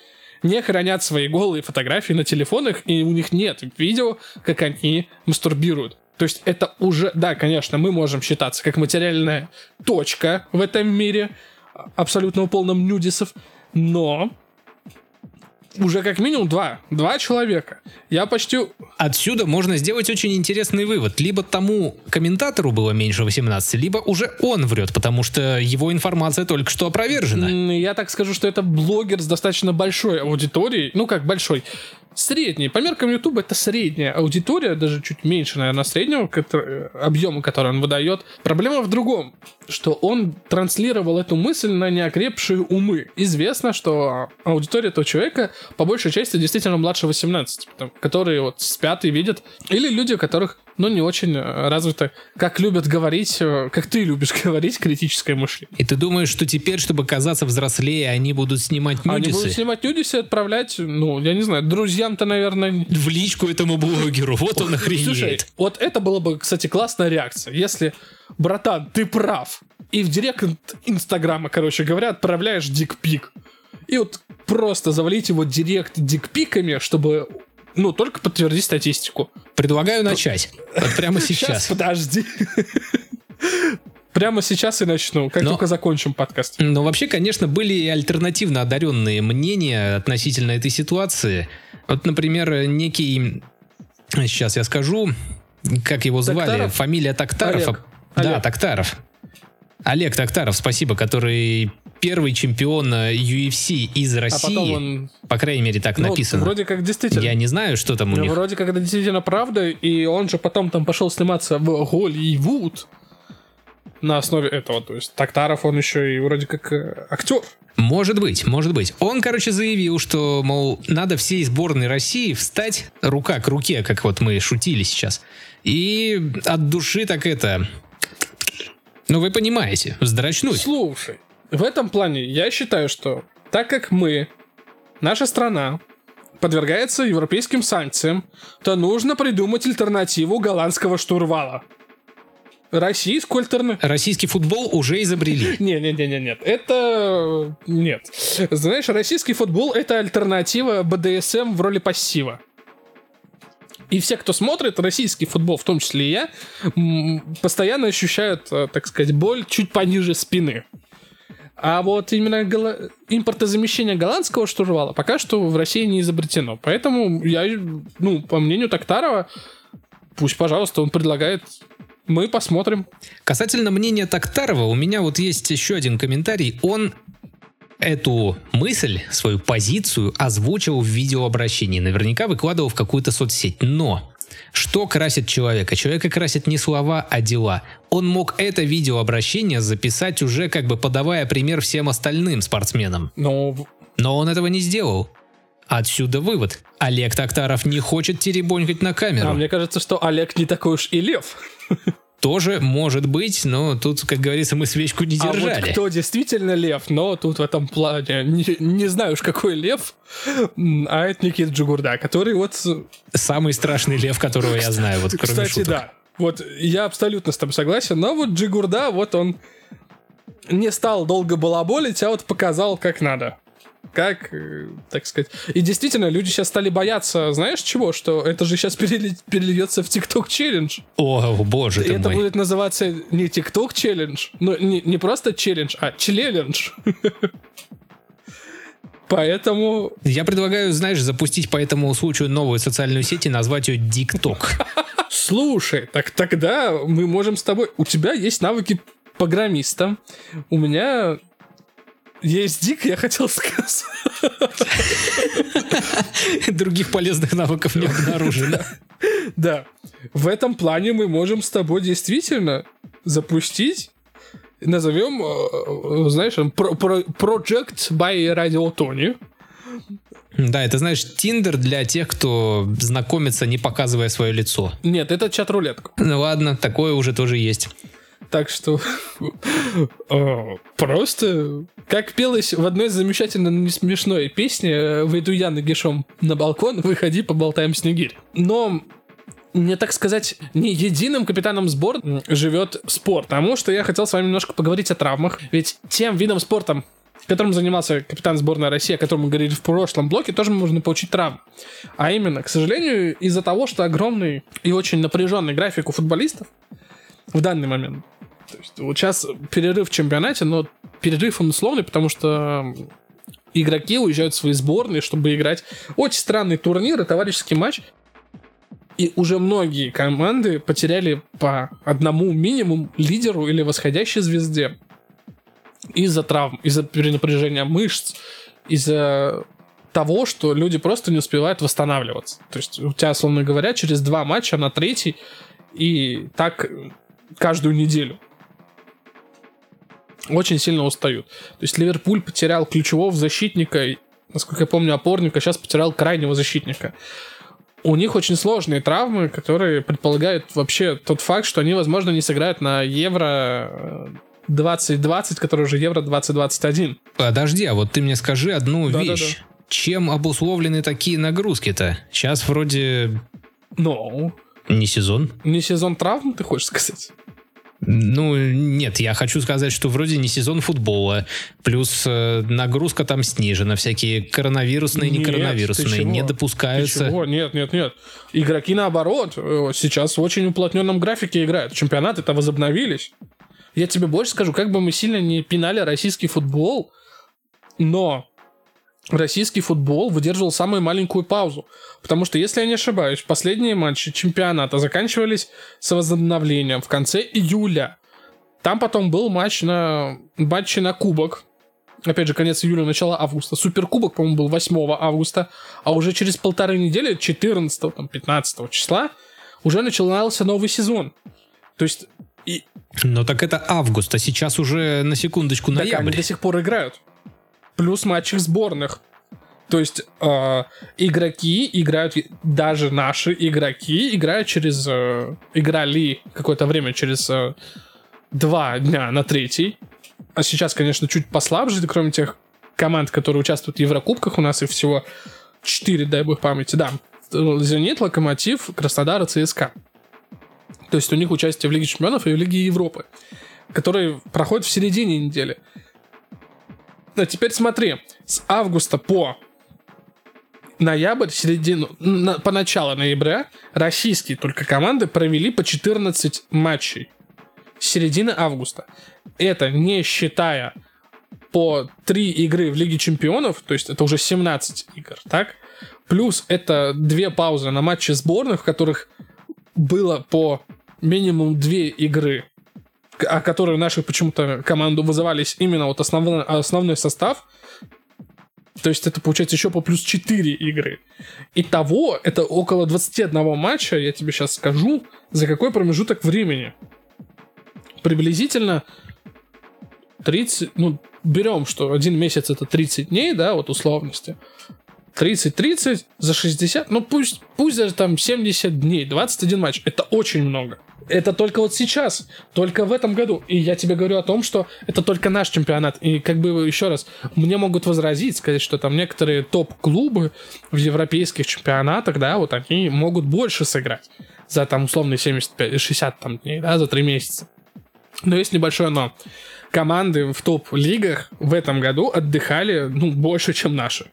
S2: не хранят свои голые фотографии на телефонах, и у них нет видео, как они мастурбируют. То есть это уже, да, конечно, мы можем считаться как материальная точка в этом мире, абсолютно полном нюдисов, но уже как минимум два, два человека. Я почти...
S1: Отсюда можно сделать очень интересный вывод. Либо тому комментатору было меньше 18, либо уже он врет, потому что его информация только что опровержена.
S2: Я так скажу, что это блогер с достаточно большой аудиторией. Ну, как большой. Средний. По меркам YouTube это средняя аудитория, даже чуть меньше, наверное, среднего котор- объема, который он выдает. Проблема в другом, что он транслировал эту мысль на неокрепшие умы. Известно, что аудитория этого человека по большей части действительно младше 18, потому- которые вот спят и видят. Или люди, у которых, ну, не очень э, развито, как любят говорить, э, как ты любишь [LAUGHS] говорить, критическое мышление.
S1: И ты думаешь, что теперь, чтобы казаться взрослее, они будут снимать
S2: Они
S1: нюдисы?
S2: будут снимать нюдисы и отправлять, ну, я не знаю, друзьям-то, наверное...
S1: В личку этому блогеру. Вот он
S2: Слушай,
S1: охренеет.
S2: вот это было бы, кстати, классная реакция. Если, братан, ты прав, и в директ Инстаграма, короче говоря, отправляешь дикпик. И вот просто завалить его директ дикпиками, чтобы, ну, только подтвердить статистику.
S1: Предлагаю начать. Вот прямо [LAUGHS]
S2: Сейчас,
S1: сейчас.
S2: подожди. [LAUGHS] Прямо сейчас и начну, как
S1: Но-
S2: только закончим подкаст.
S1: Но вообще, конечно, были и альтернативно одаренные мнения относительно этой ситуации. Вот, например, некий... Сейчас я скажу, как его звали.
S2: Токтаров?
S1: Фамилия Токтаров.
S2: Олег.
S1: Да,
S2: Олег.
S1: Токтаров. Олег Токтаров, спасибо, который первый чемпион UFC из
S2: А
S1: России.
S2: потом он...
S1: По крайней мере, так
S2: ну,
S1: написано.
S2: вроде как действительно.
S1: Я не знаю, что там у
S2: Ну,
S1: них.
S2: Вроде как это действительно правда, и он же потом там пошел сниматься в Голливуд на основе этого. То есть Токтаров, он еще и вроде как э, актер.
S1: Может быть, может быть. Он, короче, заявил, что, мол, надо всей сборной России встать рука к руке, как вот мы шутили сейчас. И от души так это... Ну, вы понимаете, вздрачнуть.
S2: Слушай, в этом плане я считаю, что так как мы, наша страна, подвергается европейским санкциям, то нужно придумать альтернативу голландского штурвала. Российскую альтернативу.
S1: Российский футбол уже изобрели. [LAUGHS]
S2: Не-не-не, нет, это нет. Знаешь, российский футбол это альтернатива БДСМ в роли пассива. И все, кто смотрит российский футбол, в том числе и я, постоянно ощущают, э, так сказать, боль чуть пониже спины. А вот именно голо- импортозамещение голландского штурвала пока что в России не изобретено. Поэтому я, ну, по мнению Токтарова, пусть, пожалуйста, он предлагает, мы посмотрим.
S1: Касательно мнения Токтарова, у меня вот есть еще один комментарий. Он эту мысль, свою позицию озвучил в видеообращении. Наверняка выкладывал в какую-то соцсеть. Но что красит человека? Человека красит не слова, а дела. Он мог это видеообращение записать уже как бы подавая пример всем остальным спортсменам.
S2: Но
S1: Но он этого не сделал. Отсюда вывод. Олег Токтаров не хочет теребонькать на камеру.
S2: А мне кажется, что Олег не такой уж и лев.
S1: Тоже может быть, но тут, как говорится, мы свечку не
S2: А
S1: держали.
S2: вот кто действительно лев, но тут в этом плане не, не знаю уж какой лев, а это Никита Джигурда, который вот,
S1: Самый страшный лев, которого я знаю, вот кроме
S2: кстати,
S1: шуток.
S2: да. Вот я абсолютно с тобой согласен, но вот Джигурда, вот он не стал долго балаболить, а вот показал как надо. Как, э, так сказать. И действительно, люди сейчас стали бояться, знаешь чего? Что это же сейчас перельется в ТикТок челлендж.
S1: О, боже ты
S2: это
S1: мой.
S2: будет называться не ТикТок челлендж, ну не, не просто челлендж, а челлендж. [LAUGHS] Поэтому
S1: Я предлагаю, знаешь, запустить по этому случаю новую социальную сеть и назвать ее ДикТок. [LAUGHS]
S2: слушай, так тогда мы можем с тобой. У тебя есть навыки программиста. У меня есть дик, я хотел сказать.
S1: Других полезных навыков не обнаружено.
S2: Да. В этом плане мы можем с тобой действительно запустить. Назовем, э, знаешь, про- про- Project by Radio Tony.
S1: Да, это, знаешь, Тиндер для тех, кто знакомится, не показывая свое лицо.
S2: Нет, это чат-рулетка.
S1: Ну ладно, такое уже тоже есть.
S2: Так что э, просто, как пелось в одной замечательно не смешной песне э, «Выйду я нагишом на балкон, выходи, поболтаем снегирь». Но не так сказать, не единым капитаном сбор живет спорт, потому что я хотел с вами немножко поговорить о травмах, ведь тем видом спорта, которым занимался капитан сборной России, о котором мы говорили в прошлом блоке, тоже можно получить травму. А именно, к сожалению, из-за того, что огромный и очень напряженный график у футболистов в данный момент. То есть вот сейчас перерыв в чемпионате, но перерыв он условный, потому что игроки уезжают в свои сборные, чтобы играть очень странный турнир и товарищеский матч. И уже многие команды потеряли по одному минимум лидеру или восходящей звезде из-за травм, из-за перенапряжения мышц, из-за того, что люди просто не успевают восстанавливаться. То есть у тебя, словно говоря, через два матча на третий, и так каждую неделю. Очень сильно устают. То есть Ливерпуль потерял ключевого защитника, насколько я помню, опорника, сейчас потерял крайнего защитника. У них очень сложные травмы, которые предполагают вообще тот факт, что они, возможно, не сыграют на Евро 2020, который уже Евро 2021.
S1: Подожди, а вот ты мне скажи одну
S2: Да-да-да.
S1: вещь. Чем обусловлены такие нагрузки-то? Сейчас вроде
S2: Но
S1: не сезон.
S2: не сезон травм, ты хочешь сказать?
S1: Ну, нет, я хочу сказать, что вроде не сезон футбола, плюс э, нагрузка там снижена, всякие коронавирусные, не
S2: Нет, ты
S1: коронавирусные не
S2: Ты
S1: допускаются.
S2: чего? Нет, нет, нет. Игроки, наоборот, э, сейчас в очень уплотненном графике играют. Чемпионаты-то возобновились. Я тебе больше скажу, как бы мы сильно не пинали российский футбол, но российский футбол выдерживал самую маленькую паузу. Потому что, если я не ошибаюсь, последние матчи чемпионата заканчивались с возобновлением в конце июля. Там потом был матч на матчи на кубок. опять же, конец июля, начало августа. Суперкубок, по-моему, был 8 августа, а уже через полторы недели, 14, там, 15 числа, уже начинался новый сезон. То есть... И...
S1: Но так это август, а сейчас уже на секундочку ноябрь. Так
S2: они до сих пор играют. Плюс матчи сборных. То есть э, игроки играют, даже наши игроки играют через... Э, играли какое-то время через э, два дня на третий. А сейчас, конечно, чуть послабже, кроме тех команд, которые участвуют в Еврокубках. У нас их всего четыре, дай бог памяти, да. Зенит, Локомотив, Краснодар и ЦСКА. То есть у них участие в Лиге Чемпионов и в Лиге Европы, которые проходят в середине недели. А теперь смотри, с августа по ноябрь, середину, на, по начало ноября российские только команды провели по 14 матчей. С середины августа. Это не считая по 3 игры в Лиге Чемпионов, то есть это уже 17 игр, так? Плюс это две паузы на матче сборных, в которых было по минимум две игры, о которые наши почему-то команду вызывались именно вот основной, основной состав, то есть это получается еще по плюс 4 игры. Итого это около 21 матча, я тебе сейчас скажу, за какой промежуток времени. Приблизительно 30, ну, берем, что один месяц это 30 дней, да, вот условности. 30-30 за 60, ну пусть, пусть даже там 70 дней, 21 матч, это очень много. Это только вот сейчас, только в этом году. И я тебе говорю о том, что это только наш чемпионат. И как бы еще раз, мне могут возразить, сказать, что там некоторые топ-клубы в европейских чемпионатах, да, вот они могут больше сыграть за там условные 75-60 там дней, да, за 3 месяца. Но есть небольшое но. Команды в топ-лигах в этом году отдыхали, ну, больше, чем наши.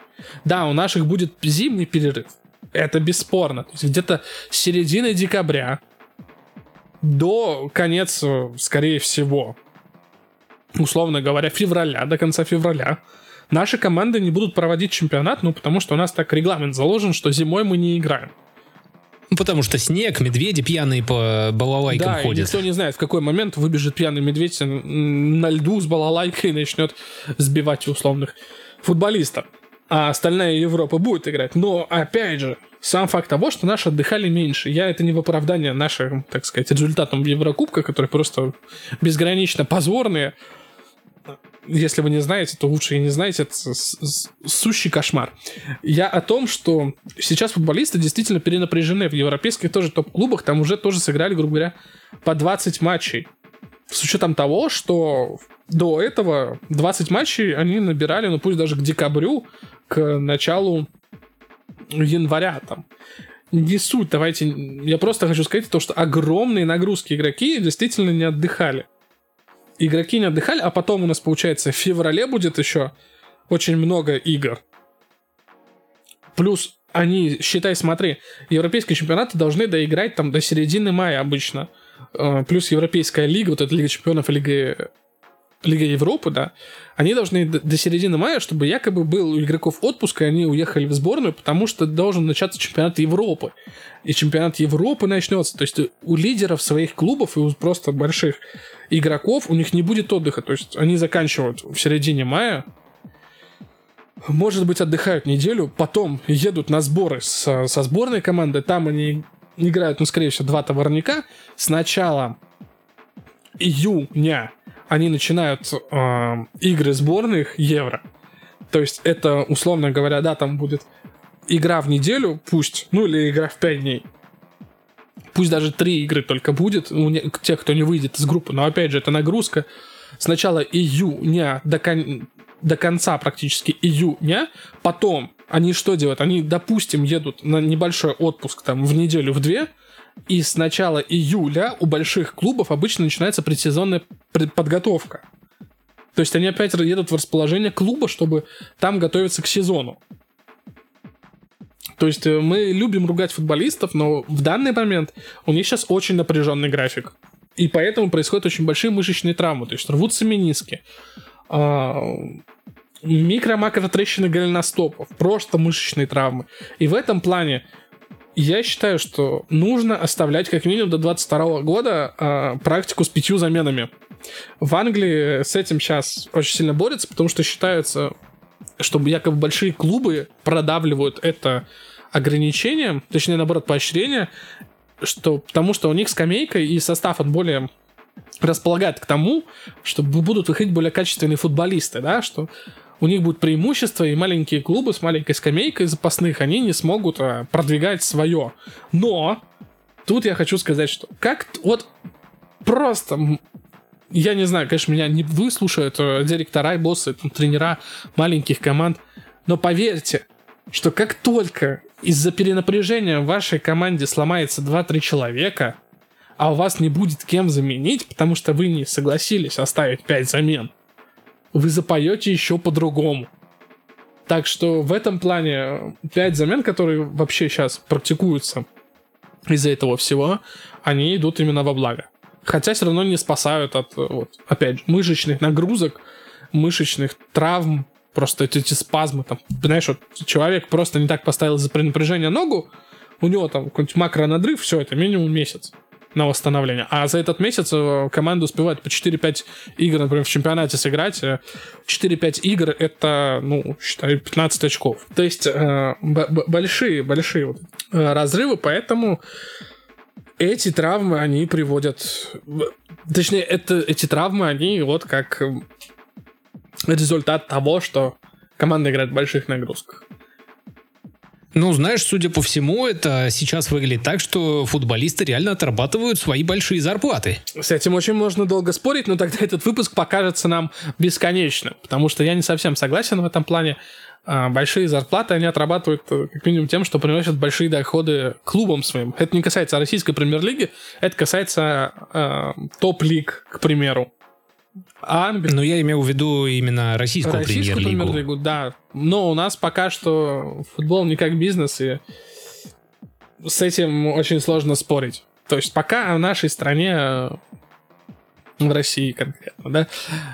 S2: Да, у наших будет зимний перерыв. Это бесспорно. То есть где-то с середины декабря до конец, скорее всего, условно говоря, февраля, до конца февраля, наши команды не будут проводить чемпионат, ну, потому что у нас так регламент заложен, что зимой мы не играем.
S1: Ну, потому что снег, медведи пьяные по балалайкам
S2: да,
S1: ходят.
S2: И никто не знает, в какой момент выбежит пьяный медведь на льду с балалайкой и начнет сбивать условных футболистов. А остальная Европа будет играть. Но, опять же, сам факт того, что наши отдыхали меньше. Я это не в оправдание нашим, так сказать, результатам в Еврокубках, которые просто безгранично позорные. Если вы не знаете, то лучше и не знаете, это сущий кошмар. Я о том, что сейчас футболисты действительно перенапряжены. В европейских тоже топ-клубах там уже тоже сыграли, грубо говоря, по 20 матчей. С учетом того, что до этого 20 матчей они набирали, ну пусть даже к декабрю, к началу января там. Не суть, давайте... Я просто хочу сказать то, что огромные нагрузки игроки действительно не отдыхали. Игроки не отдыхали, а потом у нас, получается, в феврале будет еще очень много игр. Плюс они, считай, смотри, европейские чемпионаты должны доиграть там до середины мая обычно. Э, плюс Европейская лига, вот эта Лига чемпионов, Лига Лига Европы, да, они должны до, середины мая, чтобы якобы был у игроков отпуск, и они уехали в сборную, потому что должен начаться чемпионат Европы. И чемпионат Европы начнется. То есть у лидеров своих клубов и у просто больших игроков у них не будет отдыха. То есть они заканчивают в середине мая, может быть, отдыхают неделю, потом едут на сборы с, со сборной команды, там они играют, ну, скорее всего, два товарника. Сначала июня они начинают э, игры сборных Евро. То есть это, условно говоря, да, там будет игра в неделю, пусть, ну или игра в 5 дней. Пусть даже три игры только будет у тех, кто не выйдет из группы. Но опять же, это нагрузка. С начала июня до, кон... до конца практически июня. Потом они что делают? Они, допустим, едут на небольшой отпуск там в неделю, в две – и с начала июля у больших клубов обычно начинается предсезонная подготовка. То есть они опять едут в расположение клуба, чтобы там готовиться к сезону. То есть э, мы любим ругать футболистов, но в данный момент у них сейчас очень напряженный график. И поэтому происходят очень большие мышечные травмы. То есть рвутся мениски, а, микро-макро трещины голеностопов, просто мышечные травмы. И в этом плане я считаю, что нужно оставлять как минимум до 22 года э, практику с пятью заменами. В Англии с этим сейчас очень сильно борются, потому что считается, что якобы большие клубы продавливают это ограничение, точнее, наоборот, поощрение, что, потому что у них скамейка и состав он более располагает к тому, что будут выходить более качественные футболисты, да, что у них будет преимущество, и маленькие клубы с маленькой скамейкой запасных, они не смогут а, продвигать свое. Но тут я хочу сказать, что как вот просто я не знаю, конечно, меня не выслушают э, директора и боссы, там, тренера маленьких команд, но поверьте, что как только из-за перенапряжения в вашей команде сломается 2-3 человека, а у вас не будет кем заменить, потому что вы не согласились оставить 5 замен, вы запоете еще по-другому. Так что в этом плане 5 замен, которые вообще сейчас практикуются из-за этого всего, они идут именно во благо. Хотя все равно не спасают от, вот, опять же, мышечных нагрузок, мышечных травм, просто эти, эти спазмы, там, знаешь, вот человек просто не так поставил за напряжение ногу, у него там какой-нибудь макронадрыв, все, это минимум месяц на восстановление. А за этот месяц э, команда успевает по 4-5 игр, например, в чемпионате сыграть. 4-5 э, игр — это, ну, считай, 15 очков. То есть э, большие-большие вот, э, разрывы, поэтому эти травмы, они приводят... Точнее, это, эти травмы, они вот как результат того, что команда играет в больших нагрузках.
S1: Ну, знаешь, судя по всему, это сейчас выглядит так, что футболисты реально отрабатывают свои большие зарплаты.
S2: С этим очень можно долго спорить, но тогда этот выпуск покажется нам бесконечным, потому что я не совсем согласен в этом плане. А, большие зарплаты они отрабатывают э, как минимум тем, что приносят большие доходы клубам своим. Это не касается российской премьер-лиги, это касается э, топ-лиг, к примеру.
S1: Англия. Но я имел в виду именно российскую, российскую премьер-лигу. премьер-лигу.
S2: Да. Но у нас пока что футбол не как бизнес, и с этим очень сложно спорить. То есть пока в нашей стране, в России конкретно, да,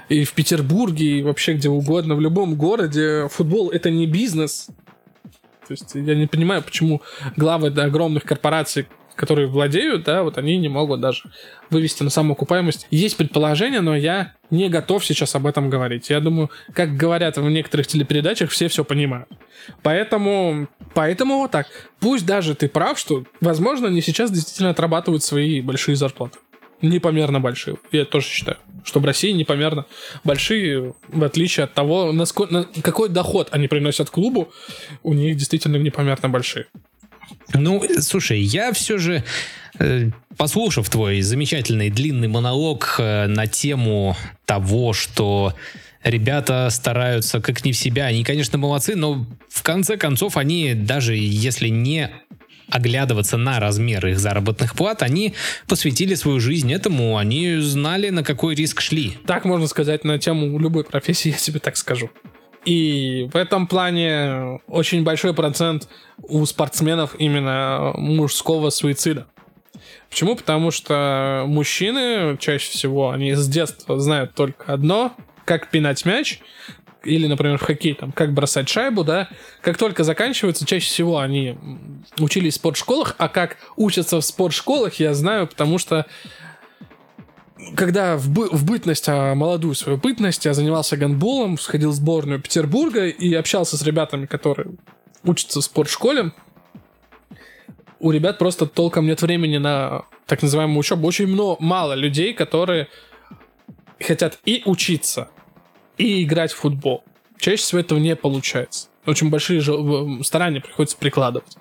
S2: и в Петербурге, и вообще где угодно, в любом городе, футбол это не бизнес. То есть я не понимаю, почему главы да, огромных корпораций которые владеют, да, вот они не могут даже вывести на самоокупаемость. Есть предположение, но я не готов сейчас об этом говорить. Я думаю, как говорят в некоторых телепередачах, все все понимают. Поэтому, поэтому вот так. Пусть даже ты прав, что, возможно, они сейчас действительно отрабатывают свои большие зарплаты. Непомерно большие. Я тоже считаю, что в России непомерно большие, в отличие от того, насколько, на какой доход они приносят клубу, у них действительно непомерно большие.
S1: Ну, слушай, я все же, э, послушав твой замечательный длинный монолог э, на тему того, что ребята стараются как не в себя, они, конечно, молодцы, но в конце концов они, даже если не оглядываться на размер их заработных плат, они посвятили свою жизнь этому, они знали, на какой риск шли.
S2: Так можно сказать на тему любой профессии, я себе так скажу. И в этом плане очень большой процент у спортсменов именно мужского суицида. Почему? Потому что мужчины чаще всего, они с детства знают только одно, как пинать мяч, или, например, в хоккей, там, как бросать шайбу, да, как только заканчивается, чаще всего они учились в спортшколах, а как учатся в спортшколах, я знаю, потому что когда в, бы, в бытность, а молодую свою бытность, я занимался гандболом, сходил в сборную Петербурга и общался с ребятами, которые учатся в спортшколе. У ребят просто толком нет времени на так называемую учебу. Очень много, мало людей, которые хотят и учиться, и играть в футбол. Чаще всего этого не получается. Очень большие старания приходится прикладывать.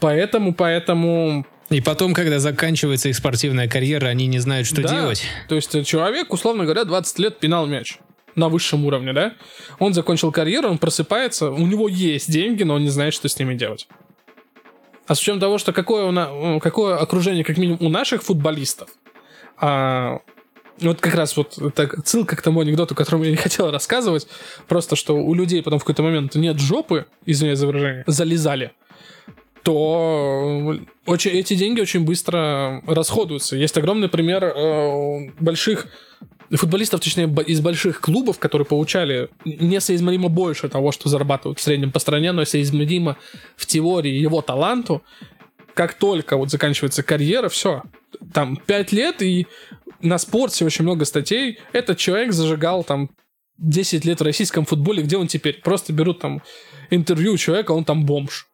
S2: Поэтому, поэтому
S1: и потом, когда заканчивается их спортивная карьера, они не знают, что да. делать.
S2: То есть человек, условно говоря, 20 лет пинал мяч на высшем уровне, да? Он закончил карьеру, он просыпается, у него есть деньги, но он не знает, что с ними делать. А с учетом того, что какое, у на... какое окружение, как минимум, у наших футболистов, а, вот как раз вот это ссылка к тому анекдоту, которому я не хотел рассказывать, просто что у людей потом в какой-то момент нет жопы, извиняюсь за выражение, залезали то очень, эти деньги очень быстро расходуются. Есть огромный пример э, больших футболистов, точнее, из больших клубов, которые получали несоизмеримо больше того, что зарабатывают в среднем по стране, но соизмеримо в теории его таланту. как только вот заканчивается карьера, все. Там 5 лет, и на спорте очень много статей. Этот человек зажигал там 10 лет в российском футболе, где он теперь? Просто берут там интервью у человека, он там бомж.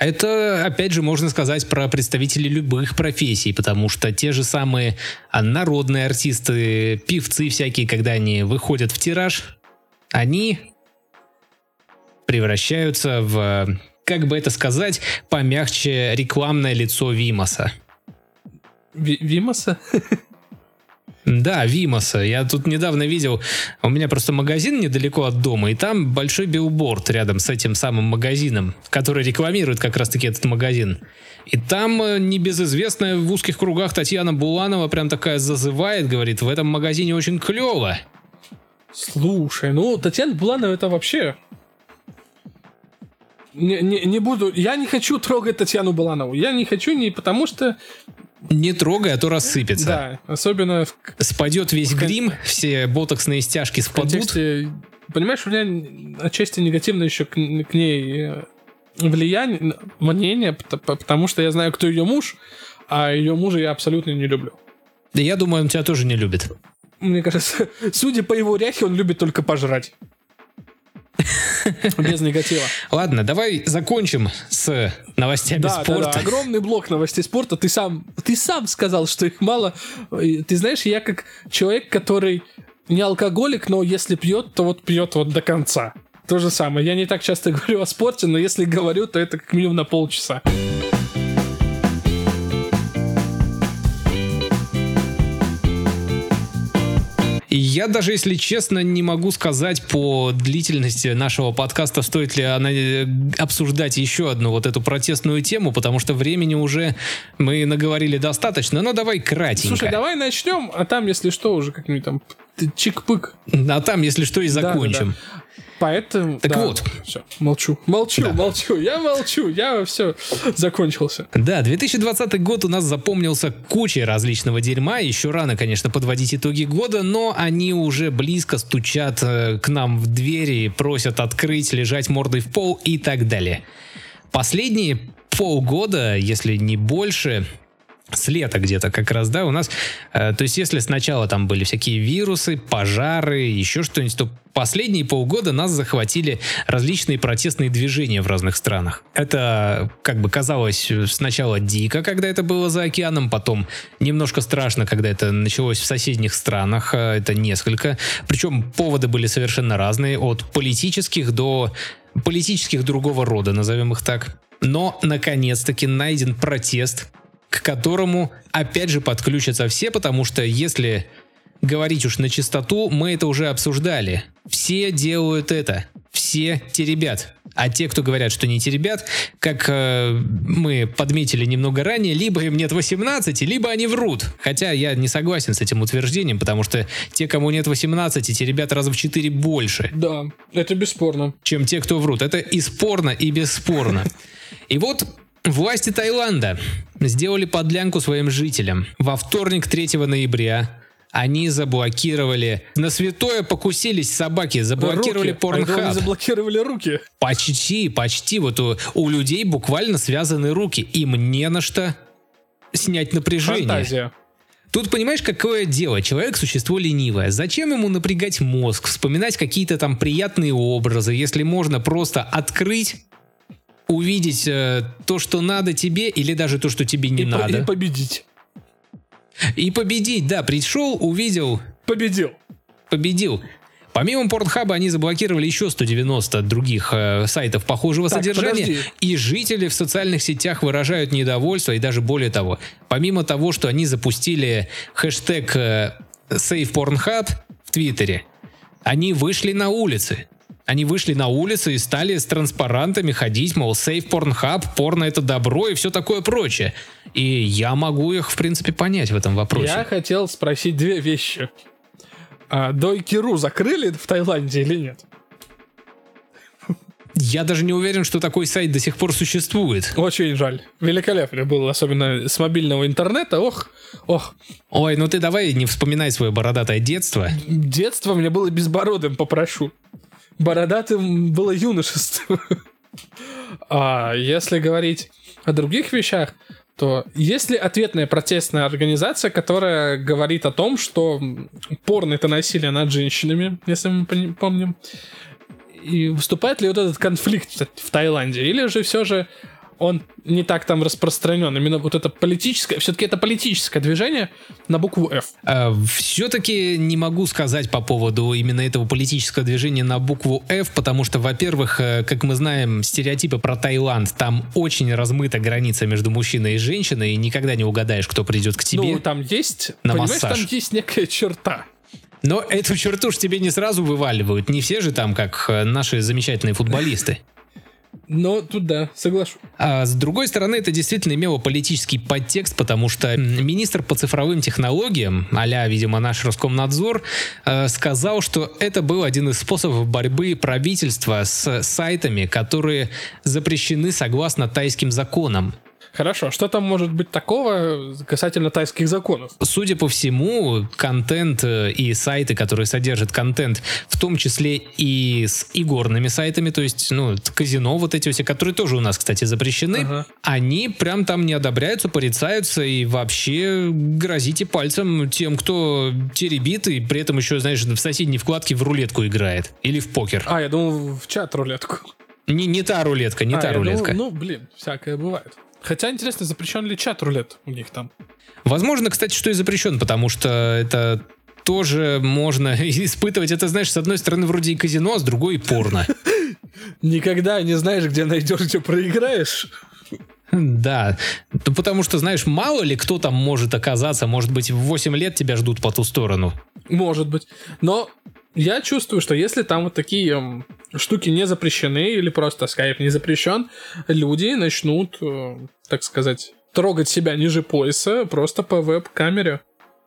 S1: Это, опять же, можно сказать про представителей любых профессий, потому что те же самые народные артисты, певцы всякие, когда они выходят в тираж, они превращаются в, как бы это сказать, помягче рекламное лицо Вимоса.
S2: Ви- Вимоса? [LAUGHS]
S1: Да, Вимоса. Я тут недавно видел, у меня просто магазин недалеко от дома, и там большой билборд рядом с этим самым магазином, который рекламирует как раз-таки этот магазин. И там э, небезызвестная в узких кругах Татьяна Буланова прям такая зазывает, говорит, в этом магазине очень клево.
S2: Слушай, ну Татьяна Буланова это вообще... Не, не, не буду... Я не хочу трогать Татьяну Буланову. Я не хочу не потому что...
S1: Не трогай, а то рассыпется.
S2: Да, особенно в,
S1: Спадет весь
S2: В
S1: грим, все ботоксные стяжки спадут.
S2: контексте... Понимаешь, у меня отчасти негативно еще к, к ней э, влияние, мнение, пот- по- потому что я знаю, кто ее муж, а ее мужа я абсолютно не люблю.
S1: Да я думаю, он тебя тоже не любит.
S2: Мне кажется, [LAUGHS] судя по его ряхе, он любит только пожрать. [LAUGHS] Без негатива.
S1: Ладно, давай закончим с новостями
S2: Да, да,
S1: спорта.
S2: да, огромный блок новостей спорта. Ты сам, ты сам сказал, что их мало. Ты знаешь, я как человек, который не алкоголик, но если пьет, то вот пьет вот до конца. То же самое. Я не так часто [LAUGHS] говорю о спорте, но если говорю, то это как минимум на полчаса.
S1: И я даже, если честно, не могу сказать по длительности нашего подкаста, стоит ли она э, обсуждать еще одну вот эту протестную тему, потому что времени уже мы наговорили достаточно, но давай кратенько.
S2: Слушай, давай начнем, а там, если что, уже как-нибудь там чик-пык.
S1: А там, если что, и
S2: Да, да,
S1: закончим.
S2: да. Поэтому...
S1: Так
S2: да,
S1: вот.
S2: Все, молчу. Молчу,
S1: Да.
S2: молчу. Я молчу. Я все, закончился.
S1: Да, 2020 год у нас запомнился кучей различного дерьма. Еще рано, конечно, подводить итоги года, но они уже близко стучат э, к нам в двери, просят открыть, лежать мордой в пол и так далее. Последние полгода, если не больше, с лета где-то как раз, да, у нас, э, то есть если сначала там были всякие вирусы, пожары, еще что-нибудь, то последние полгода нас захватили различные протестные движения в разных странах. Это как бы казалось сначала дико, когда это было за океаном, потом немножко страшно, когда это началось в соседних странах, э, это несколько. Причем поводы были совершенно разные, от политических до политических другого рода, назовем их так. Но, наконец-таки, найден протест, к которому, опять же, подключатся все, потому что если говорить уж на чистоту, мы это уже обсуждали. Все делают это. Все теребят. А те, кто говорят, что не теребят, как э, мы подметили немного ранее, либо им нет 18, либо они врут. Хотя я не согласен с этим утверждением, потому что те, кому нет 18, теребят раза в 4 больше
S2: Да, это бесспорно.
S1: чем те, кто врут. Это и спорно, и бесспорно. [LAUGHS] И вот власти Таиланда сделали подлянку своим жителям. Во вторник, 3 ноября, они заблокировали... На святое покусились собаки, заблокировали
S2: Руки. А
S1: порнхаб.
S2: заблокировали руки.
S1: Почти, почти. Вот у, у людей буквально связаны руки. Им не на что снять напряжение.
S2: Фантазия.
S1: Тут понимаешь, какое дело? Человек существо ленивое. Зачем ему напрягать мозг, вспоминать какие-то там приятные образы, если можно просто открыть, увидеть э, то, что надо тебе, или даже то, что тебе не
S2: и, по-
S1: надо,
S2: и победить.
S1: и победить. Да, пришел, увидел,
S2: Победил.
S1: победил. Помимо Портхаба они заблокировали еще 190 других э, сайтов похожего
S2: Так,
S1: содержания,
S2: подожди.
S1: и жители в социальных сетях выражают недовольство, и даже более того, помимо того, что они запустили хэштег э, Save Pornhub в Твиттере, они вышли на улицы. Они вышли на улицы и стали с транспарантами ходить, мол, Save Pornhub, порно это добро и все такое прочее. И я могу их, в принципе, понять в этом вопросе.
S2: Я хотел спросить две вещи. А, Дойкиру закрыли в Таиланде или нет?
S1: Я даже не уверен, что такой сайт до сих пор существует.
S2: Очень жаль. Великолепно было, особенно с мобильного интернета. Ох, ох.
S1: Ой, ну ты давай не вспоминай свое бородатое детство.
S2: Детство мне было безбородым, попрошу. Бородатым было юношество. А если говорить о других вещах, то есть ли ответная протестная организация, которая говорит о том, что порно это насилие над женщинами, если мы помним, и выступает ли вот этот конфликт в Таиланде, или же все же он не так там распространен. Именно вот это политическое, все-таки это политическое движение на букву F.
S1: А, все-таки не могу сказать по поводу именно этого политического движения на букву F, потому что, во-первых, э, как мы знаем, стереотипы про Таиланд, там очень размыта граница между мужчиной и женщиной, и никогда не угадаешь, кто придет к тебе.
S2: Ну, там есть,
S1: на
S2: понимаешь,
S1: массаж.
S2: там есть некая черта.
S1: Но эту черту ж тебе не сразу вываливают. Не все же там, как э, наши замечательные футболисты.
S2: Но тут да, соглашусь.
S1: А с другой стороны, это действительно имело политический подтекст, потому что министр по цифровым технологиям, а видимо, наш Роскомнадзор, э, сказал, что это был один из способов борьбы правительства с сайтами, которые запрещены согласно тайским законам.
S2: Хорошо, что там может быть такого касательно тайских законов?
S1: Судя по всему, контент э, и сайты, которые содержат контент, в том числе и с игорными сайтами, то есть, ну, казино вот эти все, которые тоже у нас, кстати, запрещены, ага. они прям там не одобряются, порицаются и вообще грозите пальцем тем, кто теребит и при этом еще, знаешь, в соседней вкладке в рулетку играет или в покер.
S2: А, я думал, в чат рулетку.
S1: Не, не та рулетка, не а, та рулетка.
S2: Думал, ну, блин, всякое бывает. Хотя интересно, запрещен ли чат рулет у них там?
S1: Возможно, кстати, что и запрещен, потому что это тоже можно [LAUGHS] испытывать. Это, знаешь, с одной стороны вроде и казино, а с другой и порно. [LAUGHS]
S2: Никогда не знаешь, где найдешь, где проиграешь.
S1: Да, ну, потому что, знаешь, мало ли кто там может оказаться, может быть, в 8 лет тебя ждут по ту сторону.
S2: Может быть. Но я чувствую, что если там вот такие штуки не запрещены или просто скайп не запрещен, люди начнут, э, так сказать, трогать себя ниже пояса просто по веб-камере.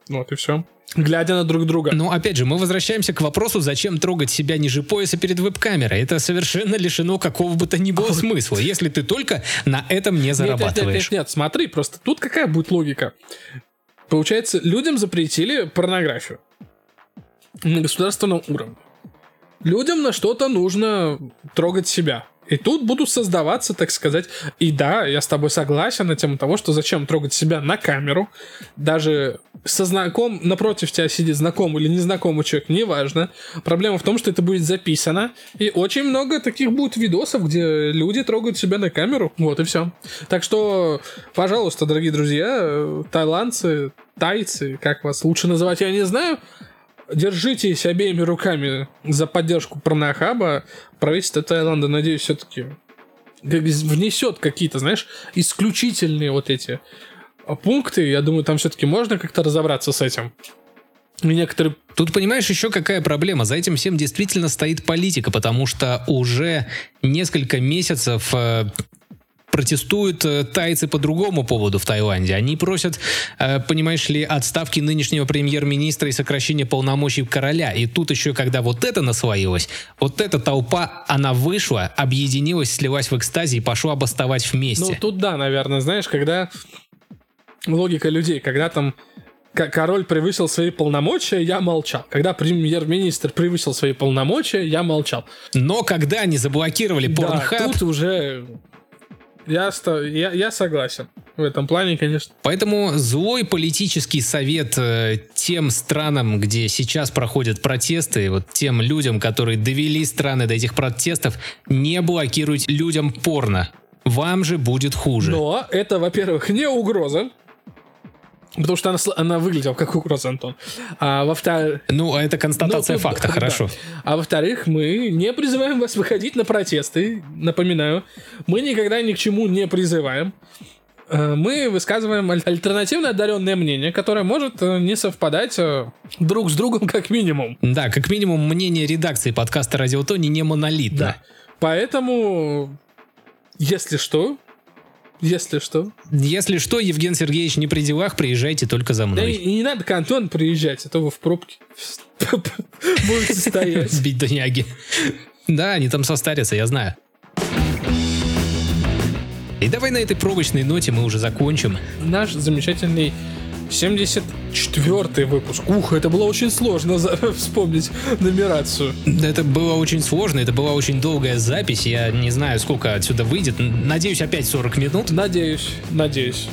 S2: Вот и все. Глядя на друг друга.
S1: Ну, опять же, мы возвращаемся к вопросу, зачем трогать себя ниже пояса перед веб-камерой. Это совершенно лишено какого бы то ни было [LAUGHS] смысла, если ты только на этом не зарабатываешь. Нет, нет,
S2: нет, нет, смотри, просто тут какая будет логика. Получается, людям запретили порнографию на государственном уровне. Людям на что-то нужно трогать себя. И тут будут создаваться, так сказать, и да, я с тобой согласен на тему того, что зачем трогать себя на камеру, даже со знаком, напротив тебя сидит знакомый или незнакомый человек, неважно. Проблема в том, что это будет записано, и очень много таких будет видосов, где люди трогают себя на камеру, вот и все. Так что, пожалуйста, дорогие друзья, тайландцы, тайцы, как вас лучше называть, я не знаю, держитесь обеими руками за поддержку порнохаба. Правительство Таиланда, надеюсь, все-таки внесет какие-то, знаешь, исключительные вот эти пункты. Я думаю, там все-таки можно как-то разобраться с этим. И некоторые...
S1: Тут понимаешь еще какая проблема? За этим всем действительно стоит политика, потому что уже несколько месяцев э, протестуют э, тайцы по другому поводу в Таиланде. Они просят, э, понимаешь ли, отставки нынешнего премьер-министра и сокращения полномочий короля. И тут еще, когда вот это наслоилось, вот эта толпа, она вышла, объединилась, слилась в экстазе и пошла бастовать вместе.
S2: Ну, тут да, наверное, знаешь, когда логика людей, когда там король превысил свои полномочия, я молчал. Когда премьер-министр превысил свои полномочия, я молчал.
S1: Но когда они заблокировали Pornhub...
S2: Да, тут уже я, я, я согласен. В этом плане, конечно.
S1: Поэтому злой политический совет э, тем странам, где сейчас проходят протесты, вот тем людям, которые довели страны до этих протестов, не блокируйте людям порно. Вам же будет хуже.
S2: Но это, во-первых, не угроза. Потому что она, она выглядела как угроза, Антон. А во-вторых...
S1: Ну, это констатация ну, факта, да. хорошо.
S2: А во-вторых, мы не призываем вас выходить на протесты. Напоминаю, мы никогда ни к чему не призываем. Э, мы высказываем альтернативно одаренное мнение, которое может э, не совпадать э, друг с другом как минимум.
S1: Да, как минимум мнение редакции подкаста «Радиотони» не монолитно. Да.
S2: Поэтому, если что, если что.
S1: Если что, Евген Сергеевич не при делах, приезжайте только за мной.
S2: Да и не надо к Антону приезжать, а то вы в пробке [LAUGHS] будете стоять.
S1: Бить доняги. Да, они там состарятся, я знаю. И давай на этой пробочной ноте мы уже закончим.
S2: Наш замечательный 74 выпуск. Ух, это было очень сложно [LAUGHS] вспомнить нумерацию.
S1: Это было очень сложно, это была очень долгая запись. Я не знаю, сколько отсюда выйдет. Надеюсь, опять 40 минут.
S2: Надеюсь, надеюсь.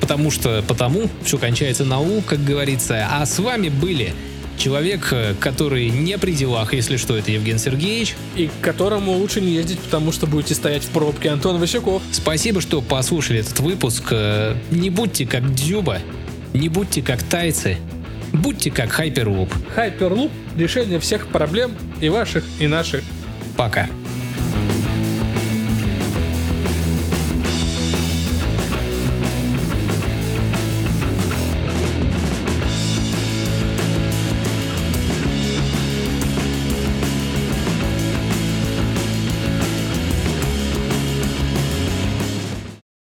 S1: Потому что потому все кончается на У, как говорится. А с вами были Человек, э, который не при делах, если что, это Евген Сергеевич.
S2: И к которому лучше не ездить, потому что будете стоять в пробке. Антон Васюков.
S1: Спасибо, что послушали этот выпуск. Э, не будьте как Дзюба, не будьте как тайцы, будьте как Хайперлуп.
S2: Хайперлуп – решение всех проблем и ваших, и наших.
S1: Пока.